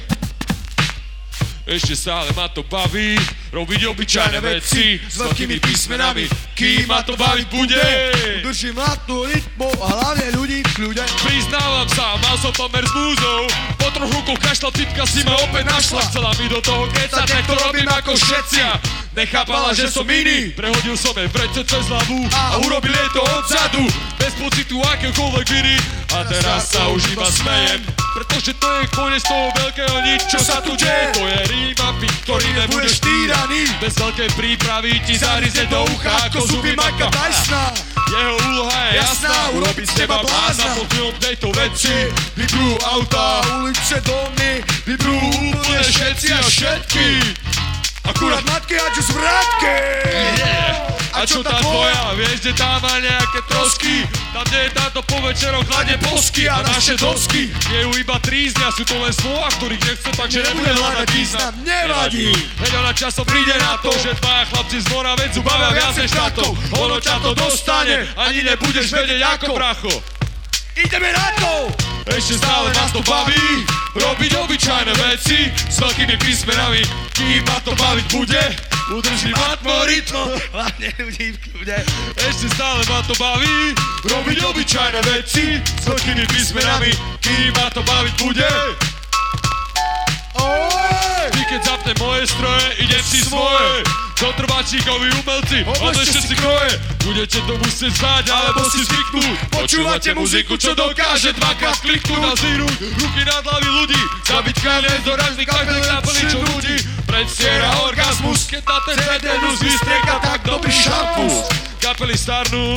Ešte stále ma to baví. Robiť obyčajné veci S veľkými písmenami. Kým ma to baviť bude? Držím latnú rytmu a hlavne ľudí v kľude Priznávam sa, mal som pomer s múzou Po troch rukoch kašla typka si ma opäť našla. Chcela mi do toho kecať, nech to robím ako všetci Nechápala, že som iný Prehodil som jej vrece cez hlavu A urobil jej to odzadu. Bez pocitu akéhokoľvek viny A teraz sa už iba smejem Pretože to je koniec toho veľkého nič Čo sa tu deje. To je ríma, pit, ktorý nebudeš týraný. Bez veľkej prípravy ti zarize do ucha Ako zuby Mike'a Tysona. Jeho úloha je jasná, urobiť z teba blázna. Pod vplyvom tejto veci vybrú auta, ulice, domy Vybrú úplne všetci a všetky Akurát matky a čo zvratky yeah. A čo tá tvoja, vieš, kde tá má nejaké trosky. Tam, kde je táto po večeroch hľadne posky A naše dosky. Je ju iba tríznia, sú to len slova, ktorých nechce Takže nebude hľadať význam, nevadí. Veď ona časom príde na to, že dvaja chlapci z dvora vedzu bavia viac než štátov Ono ťa to dostane, ani nebudeš vedieť ako bracho Ideme na to! Ešte stále ma to baví. Robiť obyčajné veci S veľkými písmenami. Kým ma to baviť bude. Udržím atmoritmo Hlavne ľudí v kľude Ešte stále ma to baví. Robiť obyčajné veci S veľkými písmenami. Kým ma to baviť bude. Ty keď zapne moje stroje, idem si svoje Zotrvačíkovi umelci, odlešte si kroje. Budete to musieť znáť, alebo si zvyknúť Počúvate muziku, čo dokáže dvakrát kliknúť A zíruť ruky nad hlavy ľudí do razných každej náplný, čo ľudí Predstiera orgazmus, keď na ten CD-nus vystrieka tak dobrý šampus. Kapely starnú,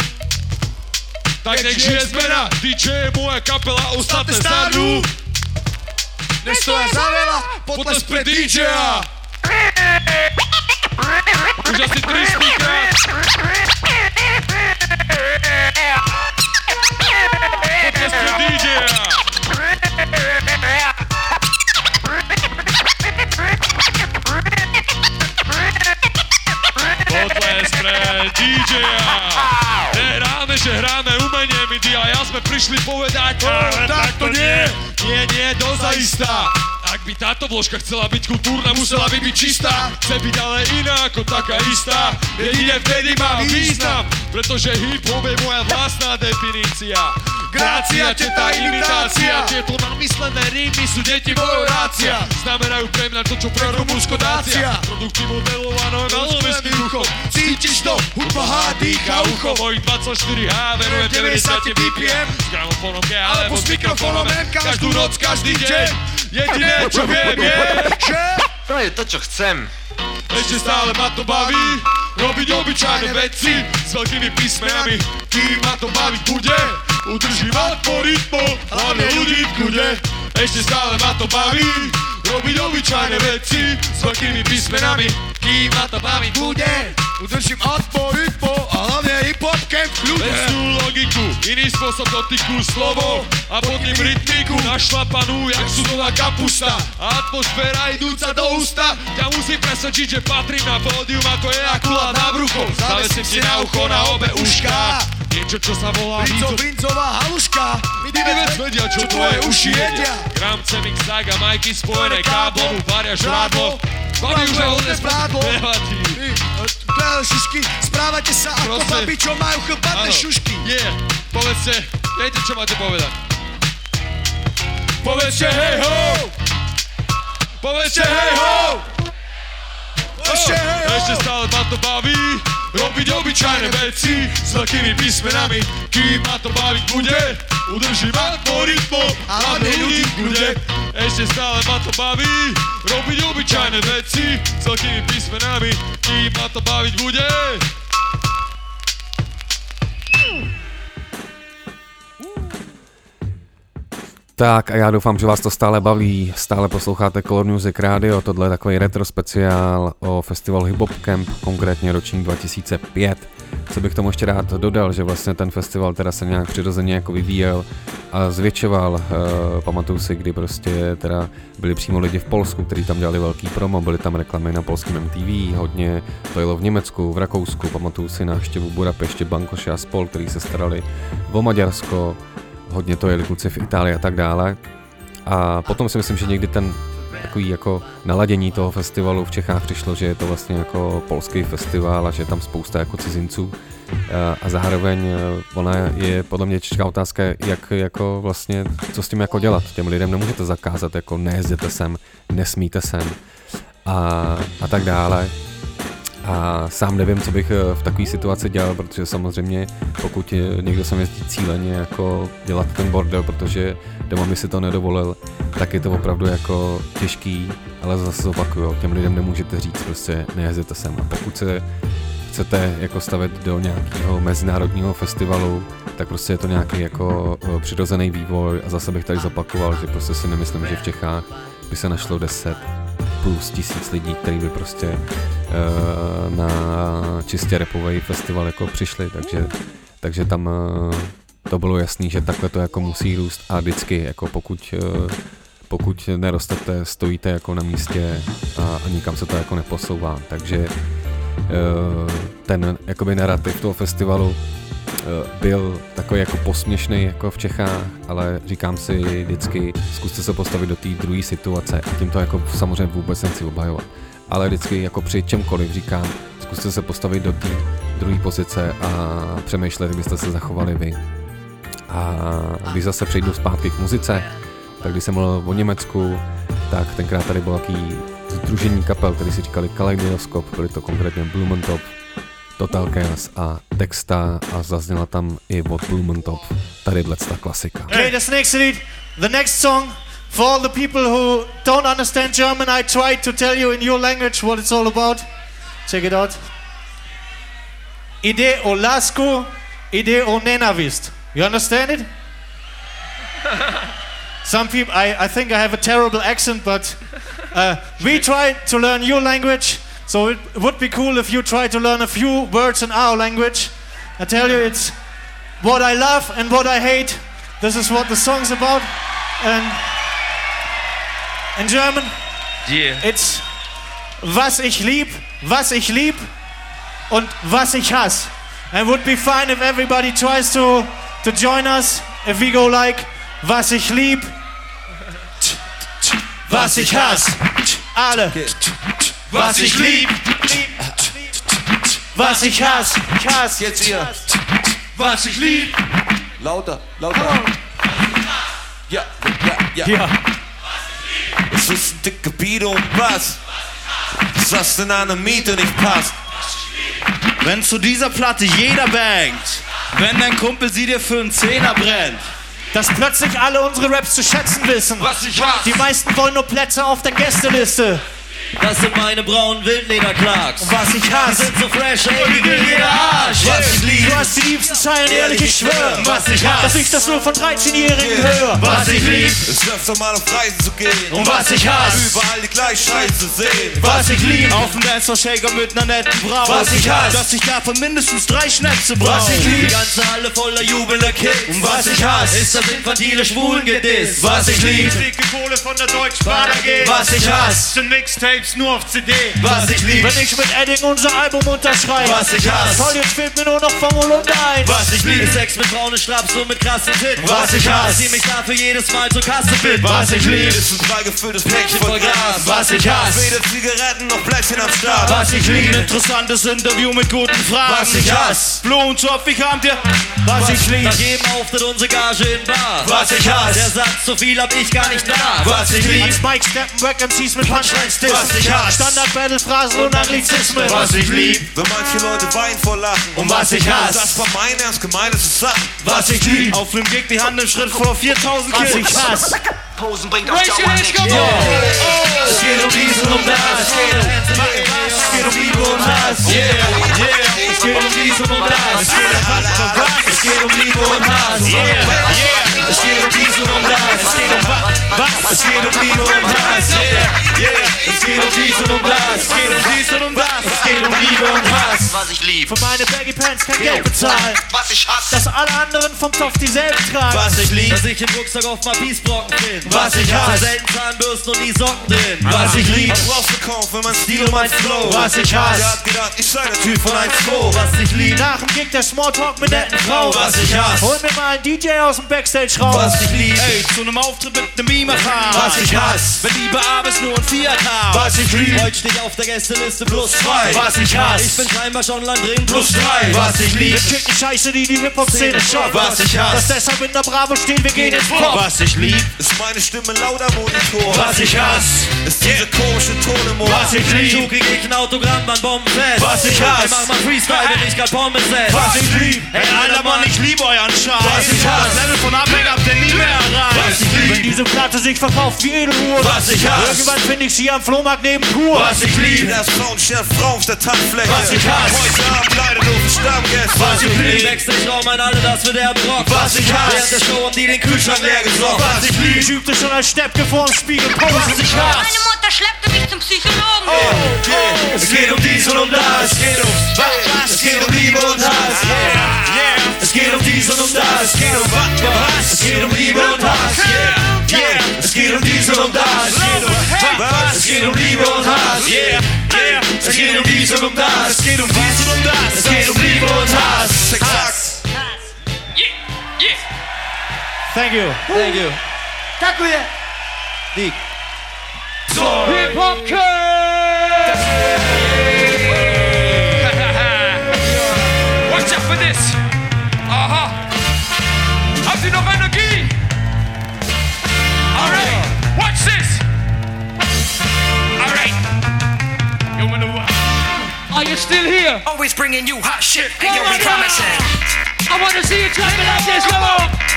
tak nech žije zmena DJ je moja kapela, ostatné starnú Nestoja za veľa, potles pre DJ-a Už asi 300 krát Potles pre DJ-a Potles pre DJ-a že hráme umenie, my ty a ja sme prišli povedať Ale tak to nie, nie, nie, dozaistá Ak by táto vložka chcela byť kultúrna, musela by byť čistá. Chce byť ale iná ako taká istá. Jedine vtedy má význam Pretože hip-hop je moja vlastná definícia. Grácia, teta, imitácia. Tieto namyslené rímy sú deti mojho rácia. Znamenajú pre mňa to, čo pre Rumunsko dácia. Produkty modelované veľmi ruchom Cítiš to, hudba H, dýcha ucho. Mojich 24H verujem 90 BPM S gramofónom G alebo s mikrofónom M Každú noc, každý deň Jediné, čo viem je Že To je to, čo chcem. ešte stále ma to baví. Robiť obyčajné veci s veľkými písmenami. Kým ma to baviť bude Udržím algoritmo, hlavne ľudí v Ešte stále ma to baví. Robiť obyčajné veci s veľkými písmenami. Kým ma to baviť bude Udržím algoritmo a hlavne hip-hop camp v kľude Veď logiku, iný spôsob dotyku slovo A pod ním rytmiku. Našlapanú jak sudová kapusta. Atmosféra idúca do ústa. Ťa musí presvedčiť, že patrím na pódium Ako je akulát na brucho. Zavesím ti na ucho na obe uška Niečo, čo sa volá Brinco, brincová haluška Ty vec vedia, čo tvoje uši jedia Gramce, mixák a majky spojené káblom Varia žrádlo Baví už ho Nezvládlo. Nevadí Kráľ šušky, správate sa ako babi, čo majú chlpatné šušky Yeah, povedzte, viete čo máte povedať? Povedzte hej ho! Povedzte hej ho! Ho! Ešte stále ma to baví. Robiť obyčajné veci S veľkými písmenami. Kým ma to baviť bude Udržím algoritmo A hlavne ľudí v kľude Ešte stále ma to baví. Robiť obyčajné veci S veľkými písmenami. Kým ma to baviť bude Tak a já doufám, že vás to stále baví, stále posloucháte Color Music Radio, tohle je takový retro speciál o festivalu Hip Hop Camp, konkrétně ročník 2005. Co bych tomu ještě rád dodal, že vlastně ten festival teda se nějak přirozeně jako vyvíjel a zvětšoval. Uh, pamatuju si, kdy prostě teda byli přímo lidi v Polsku, kteří tam dělali velký promo, byly tam reklamy na polském MTV, hodně. To jelo v Německu, v Rakousku, pamatuju si návštěvu Budapešti, Bankoše a spol, který se starali o Maďarsko, hodně to jeli kluci v Itálii a tak dále. A potom si myslím, že někdy ten takový jako naladění toho festivalu v Čechách přišlo, že je to vlastně jako polský festival a že je tam spousta jako cizinců. A- zároveň eh, ona je podle mě těžká otázka, jak jako vlastně, co s tím jako dělat. Těm lidem nemůžete zakázat, jako nejezděte sem, nesmíte sem a, a tak dále. A sám nevím, co bych eh, v takové situaci dělal, protože samozřejmě pokud někdo sem jezdí cíleně jako dělat ten bordel, protože doma mi si to nedovolil, tak je to opravdu jako těžký, ale zase opakuju, těm lidem nemůžete říct prostě nejezděte sem. A pokud se chcete jako stavit do nějakého mezinárodního festivalu, tak prostě je to nějaký jako eh, přirozený vývoj a zase bych tady zopakoval, že prostě si nemyslím, že v Čechách by se našlo 10 plus tisíc lidí, kteří by prostě na čistě repový festival jako přišli, takže, takže tam eh, to bylo jasný, že takhle to jako musí růst a vždycky jako pokud eh, pokud nerostete, stojíte jako na místě a, a nikam se to jako neposouvá, takže eh, ten jakoby narrativ toho festivalu eh, byl takový jako posměšný jako v Čechách, ale říkám si vždycky, zkuste se postavit do té druhé situace a tím to jako samozřejmě vůbec nechci obhajovat. Ale vždycky jako při čemkoliv říkám, zkuste se postavit do té druhé pozice a přemýšlet, jak byste se zachovali vy. A když zase přejdu zpátky k muzice, tak když jsem mluvil o Německu, tak tenkrát tady bylo taký združení kapel, který si říkali Kaleidoskop, byly to konkrétně Blumentop, Total Chaos a Texta a zazněla tam i od Blumentop tady ta klasika. Okay, das nächste Lied, the next song, for all the people who don't understand German, I tried to tell you in your language what it's all about. Check it out. Ide o lásku, ide o nenavist. You understand it? Some people, I, I think I have a terrible accent, but uh, we try to learn your language, so it would be cool if you try to learn a few words in our language. I tell you, it's what I love and what I hate. This is what the song's about. And in German, Yeah. it's was ich lieb, was ich lieb und was ich hasse. And it would be fine if everybody tries to, to join us. If we go like, was ich lieb, was ich hasse. Alle. Was ich lieb, was ich hasse. Ich hasse. Jetzt ihr. Was ich lieb. Lauter, lauter. Ja, ja, ja. Ja. Ist ein dicker Beat und Bass. Das was in einer Miete nicht passt. Wenn zu dieser Platte jeder bangt, wenn dein Kumpel sie dir für einen Zehner brennt, Dass plötzlich alle unsere Raps zu schätzen wissen. Was ich hasse. Die meisten wollen nur Plätze auf der Gästeliste. Das sind meine braunen Wildlederklacks. Und was ich Die hasse. sind so fresh, ey, wie will jeder Arsch. Was ich lieb, Du hast die liebsten Zeilen, ehrlich, ich schwör. Was ich hasse. Dass ich das nur von 13-Jährigen höre. was ich lieb, Es ist öfter mal auf Reisen zu gehen. Und was ich hasse. Überall die gleiche Scheiße sehen. was ich lieb, auf dem Dancefloor-Shaker mit ner netten Frau. Was ich hasse. dass ich davon mindestens drei Schnäpse brauch. Was ich lieb. die ganze Halle voller jubelnder Kids. Und was ich hasse, ist das infantile Schwulengediss. Was ich lieb, Dicke Kohle von der Deutschen Bahn AG. was ich hasse, sind Mixtapes nur auf CD. was ich lieb, Wenn ich mit Edding unser Album unterschreibe. Was ich hasse. Toll, jetzt fehlt mir nur noch vom Holunder 1. was ich lieb, Sex mit braunen Straps und mit krassen Titten. Was ich hasse, sie mich dafür jedes Mal zur Kasse bitten. Was ich lieb, Ist ein frei gefülltes Päckchen voll Gras. was ich hasse, Weder Zigaretten noch Plätzchen am Start. was ich lieb, interessantes Interview mit guten Fragen. Was ich hasse. Blumentopf, wie kamt ihr? Was ich lieb. Nach jedem Auftritt unsere Gage in Bar. Was ich hasse. Der sagt, so viel hab ich gar nicht da. Was ich lieb. Als Mike Steppen, Wack MCs mit Punchlines dissen. Was ich hasse. Standard-Battle-Phrasen und Anglizismen. Was ich lieb. Wenn manche Leute weinen vor Lachen. Und was ich hasse. Das war mein ernst gemeintes Sachen. Was ich lieb. Auf nem Gig die Hand im Schritt vor 4000 Was Kids. ich hasse. Posen bringt hands, come on! Es geht um dies und um das. Es geht um Liebe und Hass. Yeah, yeah. Es geht um dies und um das. Es geht, es geht um Liebe und Hass. Yeah, yeah. Es geht um dies und um das. Es geht um was? Es geht um Liebe und Hass. Yeah, yeah. Es geht um dies und um das. Es geht um dies und um das. Es geht um Liebe und Hass. Was ich lieb. lieb. Für meine Baggy Pants kein Geld bezahlen. Was ich hasse. Dass alle anderen vom Topf dieselben tragen. Was ich lieb, dass ich im Rucksack auf mal Peacebrocken bin. Was ich hasse. Selten Zahnbürsten und nie Socken drin. Was ich lieb. Was brauchst du kaum für mein Stil und mein Flow? Was ich hasse. Wer hat gedacht, ich sei der Typ von 1-2? Was ich lieb, Nach dem Gig der Smalltalk mit netten Frauen. Was ich hasse. Hol mir mal einen DJ aus dem Backstage-Raum. was ich lieb, Ey, zu einem Auftritt mit nem Beamer fahren. Was ich hasse. Wenn die Abends nur ein Fiat haben. Was ich lieb. heute steht auf der Gästeliste plus zwei. Was ich hasse. Ich bin scheinbar schon lang drin plus drei. Was ich lieb. Wir kicken Scheiße, die die Hip-Hop-Szene schockt. Was ich hasse. Dass deshalb in der Bravo stehen, wir gehen ins Pop. Was ich lieb, ist meine Stimme lauter Monitor. Was ich hasse. ist diese komische Tone im Ohr. Was ich lieb. Du krieg ich ein Autogramm an Bombenfest. Was ich hasse. Ey, mach mal Freestyle, wenn ich grad Pommes esse. Was ich lieb. Hey, Alter, Mann, ich liebe euren Scheiß. Was ich hasse. Das Level von Abhänger habt ihr nie mehr erreicht. Was ich lieb. Wenn diese Platte sich verkauft wie Edelruhe. Was ich hasse. Irgendwann finde ich sie am Flohmarkt neben Kur. Was ich lieb, das Frauenstern Frau auf der Tanzfläche. Was ich hasse. Heute Abend leider nur für Stammgäste. Was ich lieb. Backstage-Raum meinen alle, dass wir der Rock. Was ich hasse. Während der Show haben die den Kühlschrank leer gesorgt. Was ich lieb. Übte schon als Steppke vorm Spiegel. Pose. Was ich hasse. Meine Mutter schleppte mich zum Psychologen. Oh, Es geht um dies und um das. Es geht um was? Es geht um Liebe und Hass. Yeah. Es geht um dies und um das. Es geht um was? Es geht um Liebe und Hass. Yeah. Yeah. Es geht um dies und um das. Es geht um um Liebe und Hass. Yeah. Yeah. Es geht um dies und um das. Es geht um dies und um das. Es geht um Liebe und Hass. Hass. Thank you. Thank you. Dziękuję. Dick. Hip-Hop Watch out for this. Aha. Habt ihr noch Energie? Alright. Watch this. Alright. You wanna what? Are you still here? Always bringing you hot shit. Hey, Come yo, on promising. I wanna see you clap like this, come on!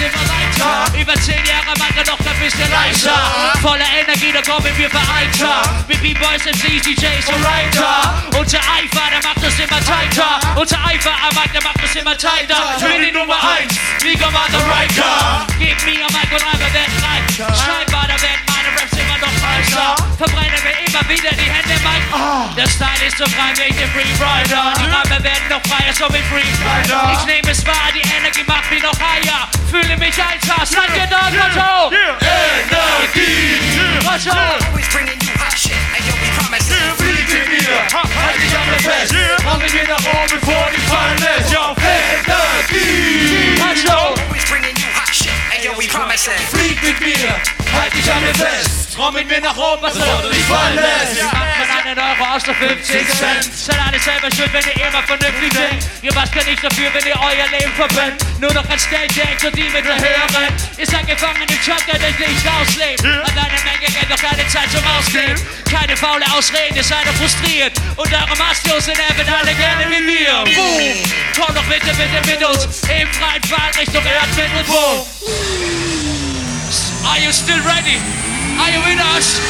immer weiter. Über zehn Jahre weiter noch ein bisschen leichter. Voller Energie, da kommen wir vereiter. Mit B-Boys, MCs, DJs und Writer. Unser Eifer, der macht uns immer tighter. Unser Eifer am Markt, der macht uns immer tighter. Ich bin die Nummer eins, wie Commander Riker. Gib mir am Mic und einmal werden rein. Scheinbar, da werden meine Raps immer noch heißer. Verbrennen wir immer wieder die Hände im Mic. Der Style ist so frei wie der Free Rider. Die Reime werden noch freier, so wie Free Rider. Ich nehme es wahr, die Energie macht mich noch higher. Fühle mich einfach, seid ihr da, Motto? Energie! Motto! Always bringing you hot shit. Hey, yo, we promising. Flieg mit mir. Halt dich an mir fest. Komm mit mir nach oben, bevor du dich fallen lässt. Yo, Energie. Motto! Always bringing you hot shit. Hey, yo, we promising. Flieg mit mir. Halt dich an mir fest. Komm mit mir nach oben, bevor du dich fallen lässt. Macht man einen Euro aus der 50 Cent. Seid alle selber schuld, wenn ihr immer vernünftig denkt. Ihr macht ja nicht dafür, wenn ihr euer Leben verbrennt. Nur noch ans Geld denkt und die mit der hören. Ihr seid gefangen im Truck, der das Licht auslebt. An deiner Menge Geld noch keine Zeit zum Ausgeben. Keine faule Ausrede, ihr seid doch frustriert. Und eure Mastios sind eben alle gerne wie wir. Boom! Komm doch bitte, bitte mit uns. Im freien Fall Richtung Erdmittelpunkt. Are you still ready? Are you with us?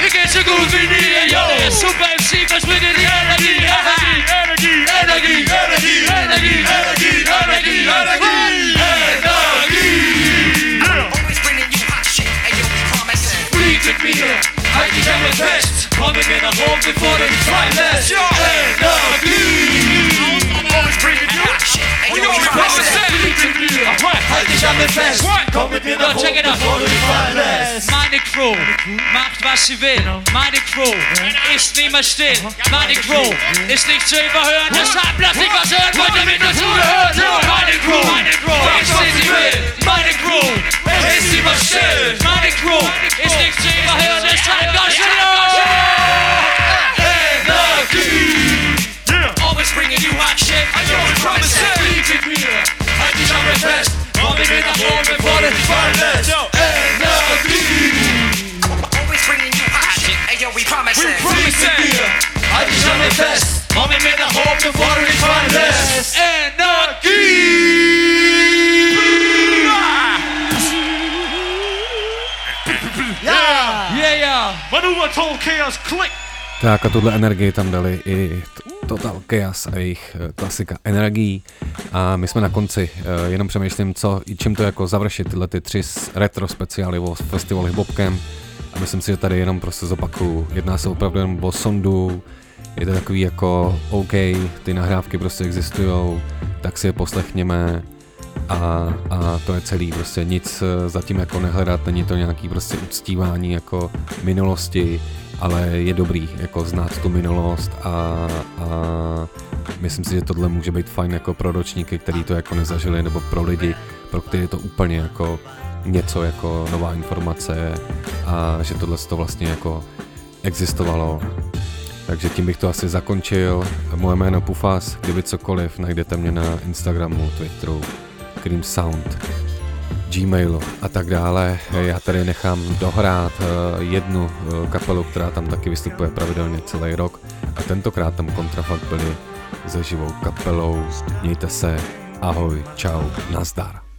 You get so good in the air, Super MC, cause we get the energy, energy, energy, energy, energy, energy, energy, energy, energy, energy. Always bringing you hot shit, and you'll be promising. We could. I think I'm the best. Coming in a home before they try less. Energy. Halt dich an mir fest. Komm mit mir nach oben, bevor du. Meine Crew macht was sie will. Meine Crew ist niemals still. Meine Crew ist nicht zu überhören. Deshalb lass ich was hören, wollt ihr mit dazu hören? Meine Crew, ist wie sie will. Meine Crew ist niemals still. Meine Crew ist nicht zu überhören. Deshalb lass ich Energie. banging you hot shit. I don't promise it. Leave me. I just my best. Mommy the home before the Always bringing you hot shit. Ayo, we promise. We promise it. I just on my best. Mommy made the home before the finest. NLD. Yeah! Yeah, yeah! Maneuver told Chaos click! Tak a tuhle energii tam dali i Total Chaos a jejich eh, klasika Energií. A my jsme na konci, eh, jenom přemýšlím, co, čím to jako završit tyhle ty tři retro speciály o festivalu Hibopkem. A myslím si, že tady jenom prostě zopakuju. Jedná se opravdu jenom o sondu, je to takový jako OK, ty nahrávky prostě existují, tak si je poslechněme a, a to je celý, prostě nic eh, zatím jako nehledat, není to nějaký prostě uctívání jako minulosti, ale je dobrý jako znát tu minulost a, a myslím si, že tohle může být fajn jako pro ročníky, který to jako nezažili, nebo pro lidi, pro které je to úplně jako něco jako nová informace a že tohle to vlastně jako existovalo. Takže tím bych to asi zakončil. Moje jméno Pufas, kdyby cokoliv, najdete mě na Instagramu, Twitteru, Cream Sound, Gmailu a tak dále. Já tady nechám dohrát eh, jednu eh, kapelu, která tam taky vystupuje pravidelně celý rok a tentokrát tam kontrafakt byli se živou kapelou. Mějte se, ahoj, čau, nazdar.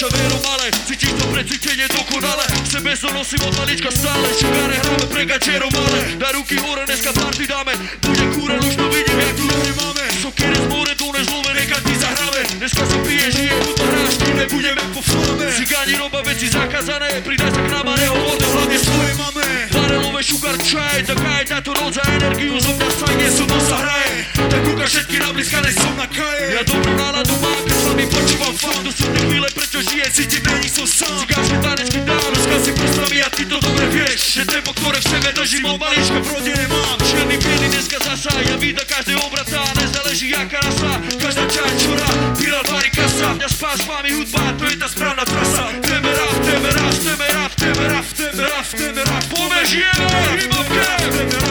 Paša Vero Male Cítiš to precítenie dokonale Sebe so nosím od malička stále Šugare hráme pre gačero male. Na ruky hore dneska party dáme. Bude kúren, už to vidím, jak tu nohy máme. Sokere z more, to nezlome, nechať ti zahráme. Dneska sa pije, žije, to hráš, tým nebudeme po flame Cigáni roba veci zakázané Pridaj sa k nám a nehovorte hlavne svoje máme. Barelové sugar čaj, taká je táto noc za energiu Zo mňa sajne, som sa hraje Tak kúka všetky nabliskané, som na kaje. Ja dobrú náladu mám, keď s vami počúvam fakt To sú tie chvíle, prečo žije, cítim, není som sám. Cigánske tanečky dám, dneska si postaví a ty to dobre vieš Že tempo, ktoré v sebe držím od malička v rode nemám Čierny, biely, dneska zasa, ja vida každé obrata Nezáleží jaká rasa, každá časť čora Pirat, bary, kasa, mňa spá s vami hudba, to je tá správna trasa. Chceme rap, chceme rap, chceme rap, chceme rap, chceme rap, chceme rap. Poďme, žijeme, hip-hop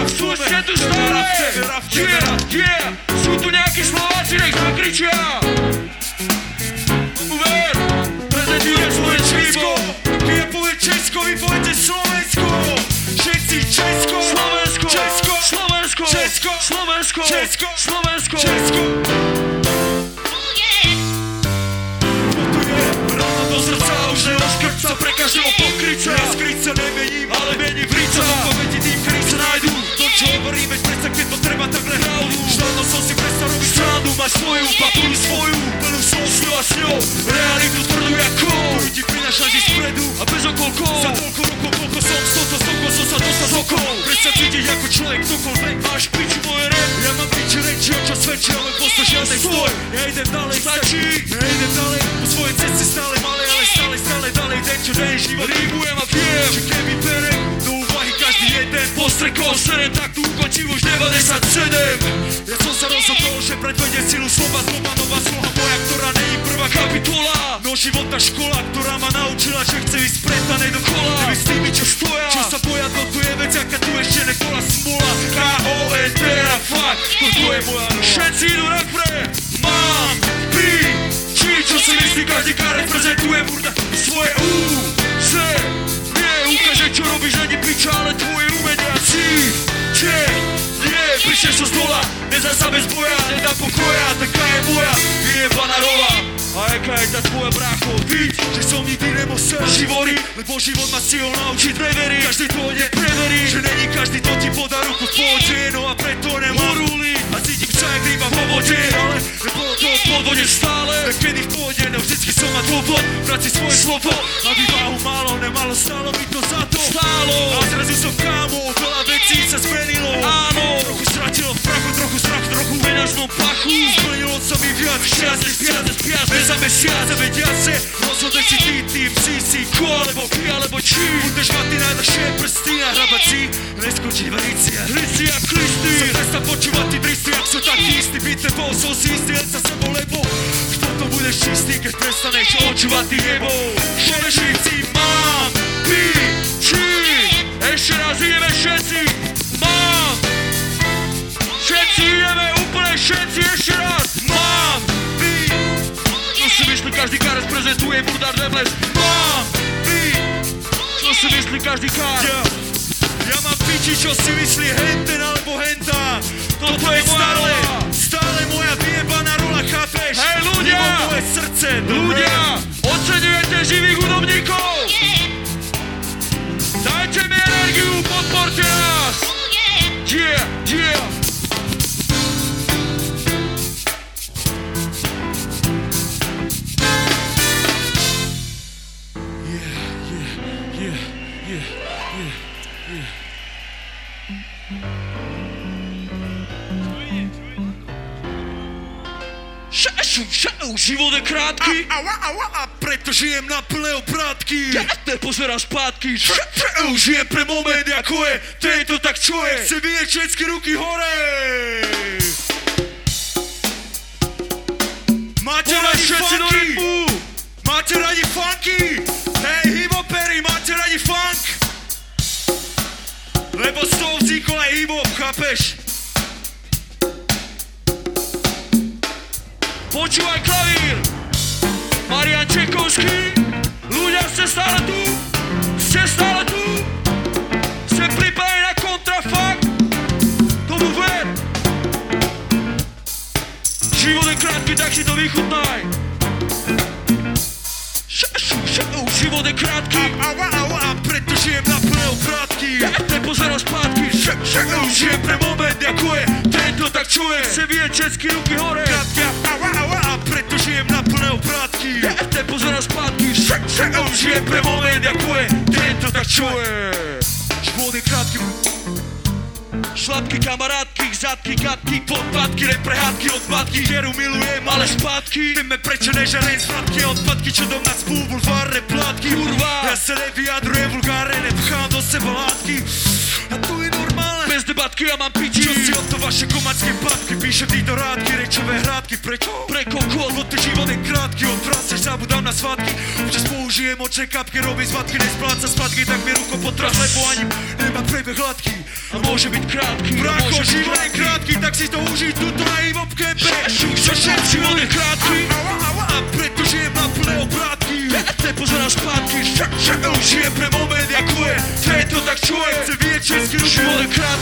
Slušne tu stále, yeah, yeah Sú tu nejakí Slováci, nech zakričia Uver, prezentuje Slovensko Ty je povie Česko, vy Slovensko. Všetci Česko, Slovensko, Česko, Slovensko, Česko, Slovensko, Česko, Slovensko, Česko. Do srdca už neoskrca pre každého nemením, ale mením vrica Povedi tým, ktorí sa nájdu To čo hovorím, veď predsa keď to treba takhle hravnú Máš svoju, papulu svoju, plnú som s ňou a s ňou. Realitu tvrdú ako Tu ti vždy spredu a bez okolkov Za toľko rokov, koľko som soto, stoko som sa dostal z okol Predsa cítiť ako človek, ktokoľvek Máš piču moje rap, ja mám piči reči, o čo svedčí, ale posto žiadnej stoj Ja idem ďalej, stačí, ja idem ďalej Po svojej ceste stále malé, ale stále, stále ďalej. Den čo den, život rýbujem a viem Že keby berem jeden Postrekol serem, tak tu ukončím už 97 Ja som sa rozhodol, že predvedie silu slova Znova nová sloha moja, ktorá není prvá kapitola. No životná škola, ktorá ma naučila, že chce ísť spretanej do kola. Neby s tými, čo stoja, čo sa boja, to tu je vec, aká tu ešte nebola smola. K-O-N-T a fakt, toto je moja rola Všetci idú na pre, mám, či, čo si myslí, každý reprezentuje burda svoje U, C, čo robíš, není piča, ale tvoje umenia, si, če, nie, prišiel som z dola, nezá sa bez boja, nedá pokoja, taká je moja, vyjebaná rova. A jaká je tá tvoja brácho, víť, že som nikdy nemusel živory, lebo život ma cíl naučiť neveriť, každý to nepreverí, že není každý to ti podá ruku v pohode, no a preto nemám rúli a cítim sa jak ryba vo vode, ale nebolo to v podvode stále, tak kedy v pohode, no vždycky som mal dôvod, vrátiť svoje slovo, a vývahu málo, nemalo stálo mi to za to, stálo, a zrazu som kámo, veľa vecí sa zmenilo, áno, trochu stratilo v prachu, trochu strach, trochu peňažnom pachu, splnilo sa mi spiac, spiac, bez za mesiac, vedia se, rozhodne si ty, tým, si, si, ko, alebo ky, alebo či, budeš mať ty najlepšie prsty a hrabať si, neskočiť v hlici a hlici a klisty, sa prestan počúvať ty dristy, ak sú takí istí, byte bol som si istý, len sa sebou, lebo tomto budeš čistý, keď prestaneš očúvať ty nebo, všetci mám, ty, či, ještě raz jdeme všetci! Mám! Všetci jdeme úplně všetci ještě raz! Mám! Vy! Co si myslí každý kar prezentuje Burdar Devles, Mám! Vy! Co si myslí každý kár? Já, Já mám piči, čo si myslí henten alebo henta Toto je stále, stále moja vyjebaná rola, chápeš? Hej ľudia! moje srdce, dobre? Ľudia! Oceňujete živých hudobníkov! Just Oh, yeah! Yeah, yeah! Šau, život je krátký. A, a, a, a, a preto žijem na plné obrátky. Ja nepozerám zpátky. Šašu, žijem pre moment, ako je. Ten to tak čuje. Chce vyjeť všetky ruky hore. Máte do funky? Máte radi funky? Hej, hiphopery, máte radi funk? Lebo z toho vznikol aj hip-hop, chápeš? Počúvaj klavír! Marian Čekovský! Ľudia, ste stále tu? Ste stále tu? Ste pripravení na kontrafakt? Tomu ver! Život je krátky, tak si to vychutnaj! Život je krátky! Preto žijem na plné obrátky. Ja nepozerám zpátky! Žijem pre moment, ako je. To tak čuje. Vyjeť všetky ruky hore! Krátky, a, a, preto žijem na plné obrátky. Ja nepozerám zpátky! Šašu, žijem pre moment, ako je. Ten to tak čuje. Život je krátky. Šlapky, kamarátky, zadky, katky, podpadky, neprehádky, odpadky Vieru milujem, ale zpátky Víme prečo nežalím sladké odpadky, čo dom nás spú bulvárne plátky Kurva. Ja sa nevyjadrujem vulgárne, nepchám do seba látky A to je normálne Bez debatky ja mám piči Čo si o to vaše komacké papky Píšem títo rádky, rečové hrádky. Prečo? Pre kokot Lebo ten život je krátky, odvraceš, zabudám na svátky. Občas použijem očné kapky, robí zvatky Nespláca splatky, tak mi ruko potras Lebo ani nemá prebeh hladký. A a Bracho, môže byť život je krátky, tak si to užij tuto na kempe Šašu, šašu, život je krátky a preto žijem na plné obrátky Ja nepozerám zpátky. Šašu, žijem pre moment, ako je. Ten to tak čuje, chce vyjeť český Život je krátky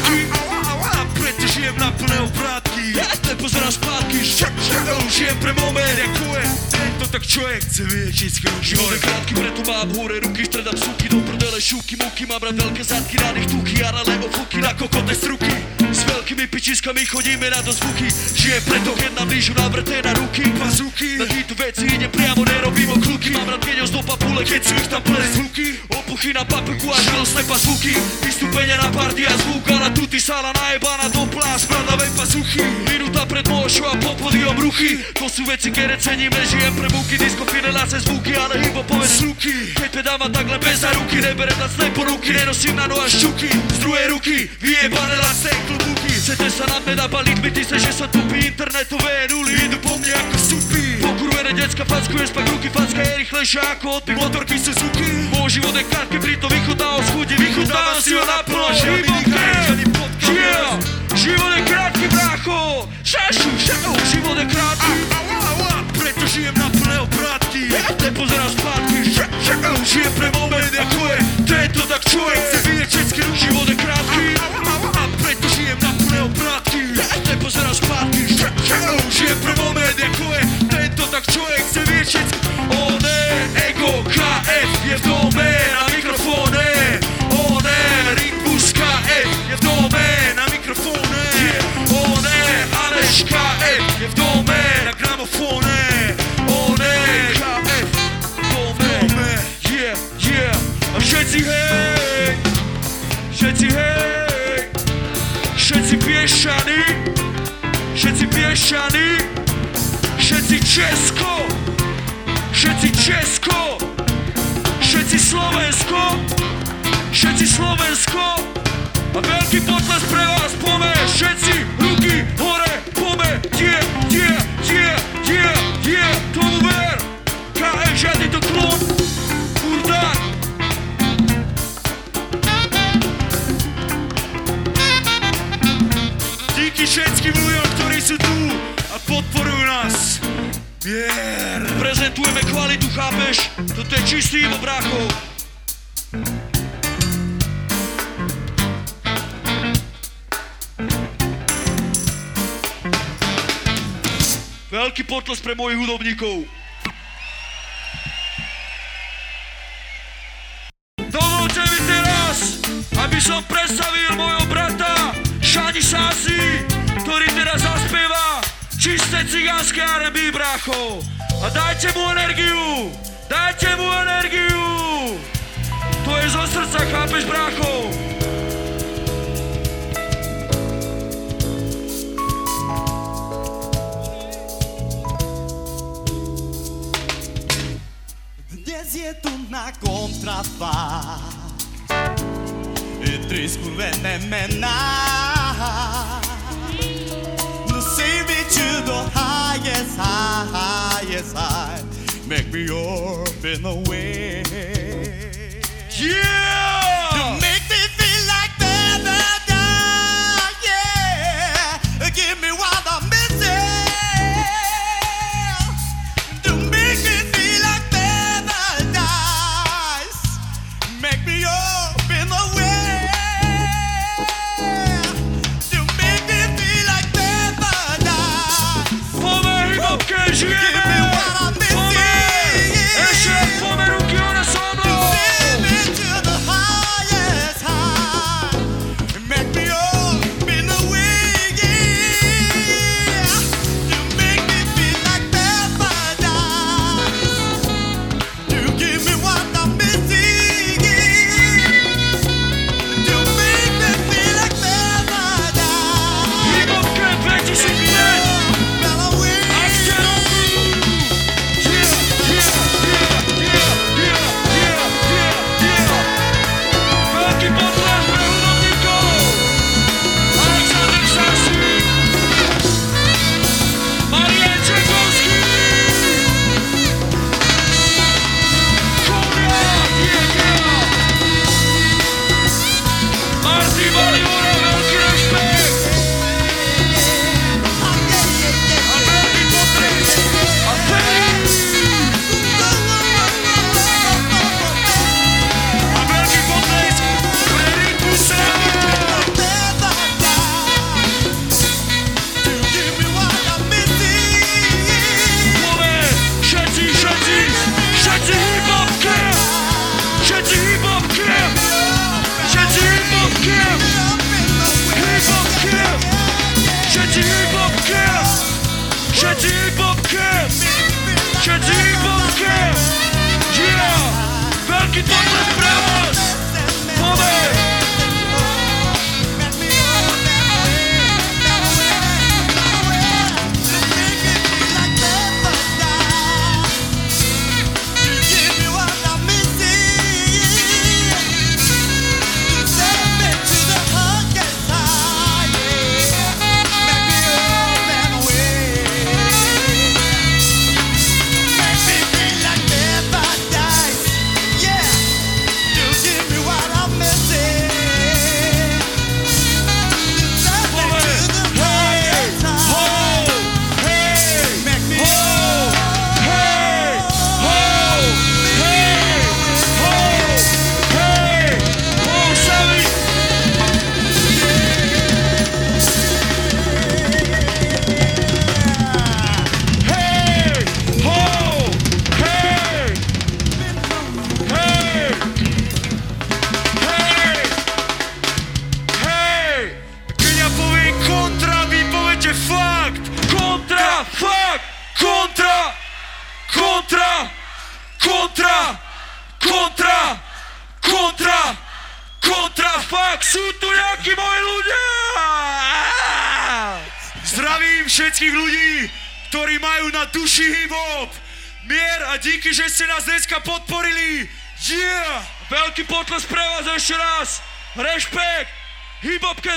A preto žijem na plné obrátky Ja nepozerám zpátky Šašu, žijem pre moment, ako je Ten to tak čuje, chce vyjeť český ruky Život je krátky, preto mám hore ruky Stredám suky, do prdele šuky Muky, mám rád veľké zadky, rád ich tuky A rale ofuky, na kokote struky S veľkými pičiskami chodíme na dozvuky Žijem preto, keď nám blížu navrté na ruky Bazuky, Na týto veci idem priamo, nerobím okľuky Mám rád keď do papule, keď ich tam plné zvuky Opuchy na paprku a žilostné pazvuky Vystúpenia na party a zvuk Ale tu ty sála najebaná do plás Bradavé pazuchy Minúta pred môžu a po podiom ruchy To sú veci, ktoré cením Nežijem pre buky, disco fineláce zvuky Ale hipopové sluky. Keď pedávam takhle bez za ruky Neberem na snej poruky. Nenosím na noha šťuky Z druhej ruky vyjebané lasé klobúky Chcete sa na mne nabaliť Myslíte sa, že som tupý Internetové nuly. Idú po mne ako supy Pokurvené decka fackuje spak ruky Facka je rýchlejšia ako od motorky Suzuki Môj život je krátky, pritom vychutná o schudi Vychutávam si ho naplno Život Yeah! Život je krátky, brácho! Šašu, šau, život je aua, preto žijem na plné obrátky nepozerám zpátky. Šašu, žijem pre moment, ako je. Ten to tak čuje, chce vyjeť český Život je krátky Człowiek chce wiedzieć One, ego, KF Jest domy na mikrofony. One, Ringbus KF Jest domy na mikrofony. One, Aleś KF Jest domy na gramofony. One, KF Domy, yeah, yeah. A siedzi hej. Siedzi hej. Siedzi pieszczany Siedzi pieszczany Česko! Všetci Česko! Všetci Slovensko! Všetci Slovensko! A veľký potles pre vás pome! Všetci ruky hore pome! Die, die, die, die, die Tomu ver! KF žiadny to klon! Kurdák Díky všetkým ľuďom, ktorí sú tu a podporujú nás. Věr! Prezentujeme kvalitu, chápeš? To je čistý, obrácho. Velký potlesk pro mojich hudobníků. Dovolte mi teraz, aby som představil mojho brata Šani Sási čisté cigánské R&B, brácho! A dajte mu energiu! Dajte mu energiu! To je zo srdca, chápeš, brácho? Dnes je tu na kontrabás je trys kurvené the highest high, highest high. Make me up in the wind. Yeah!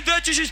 Dutchess is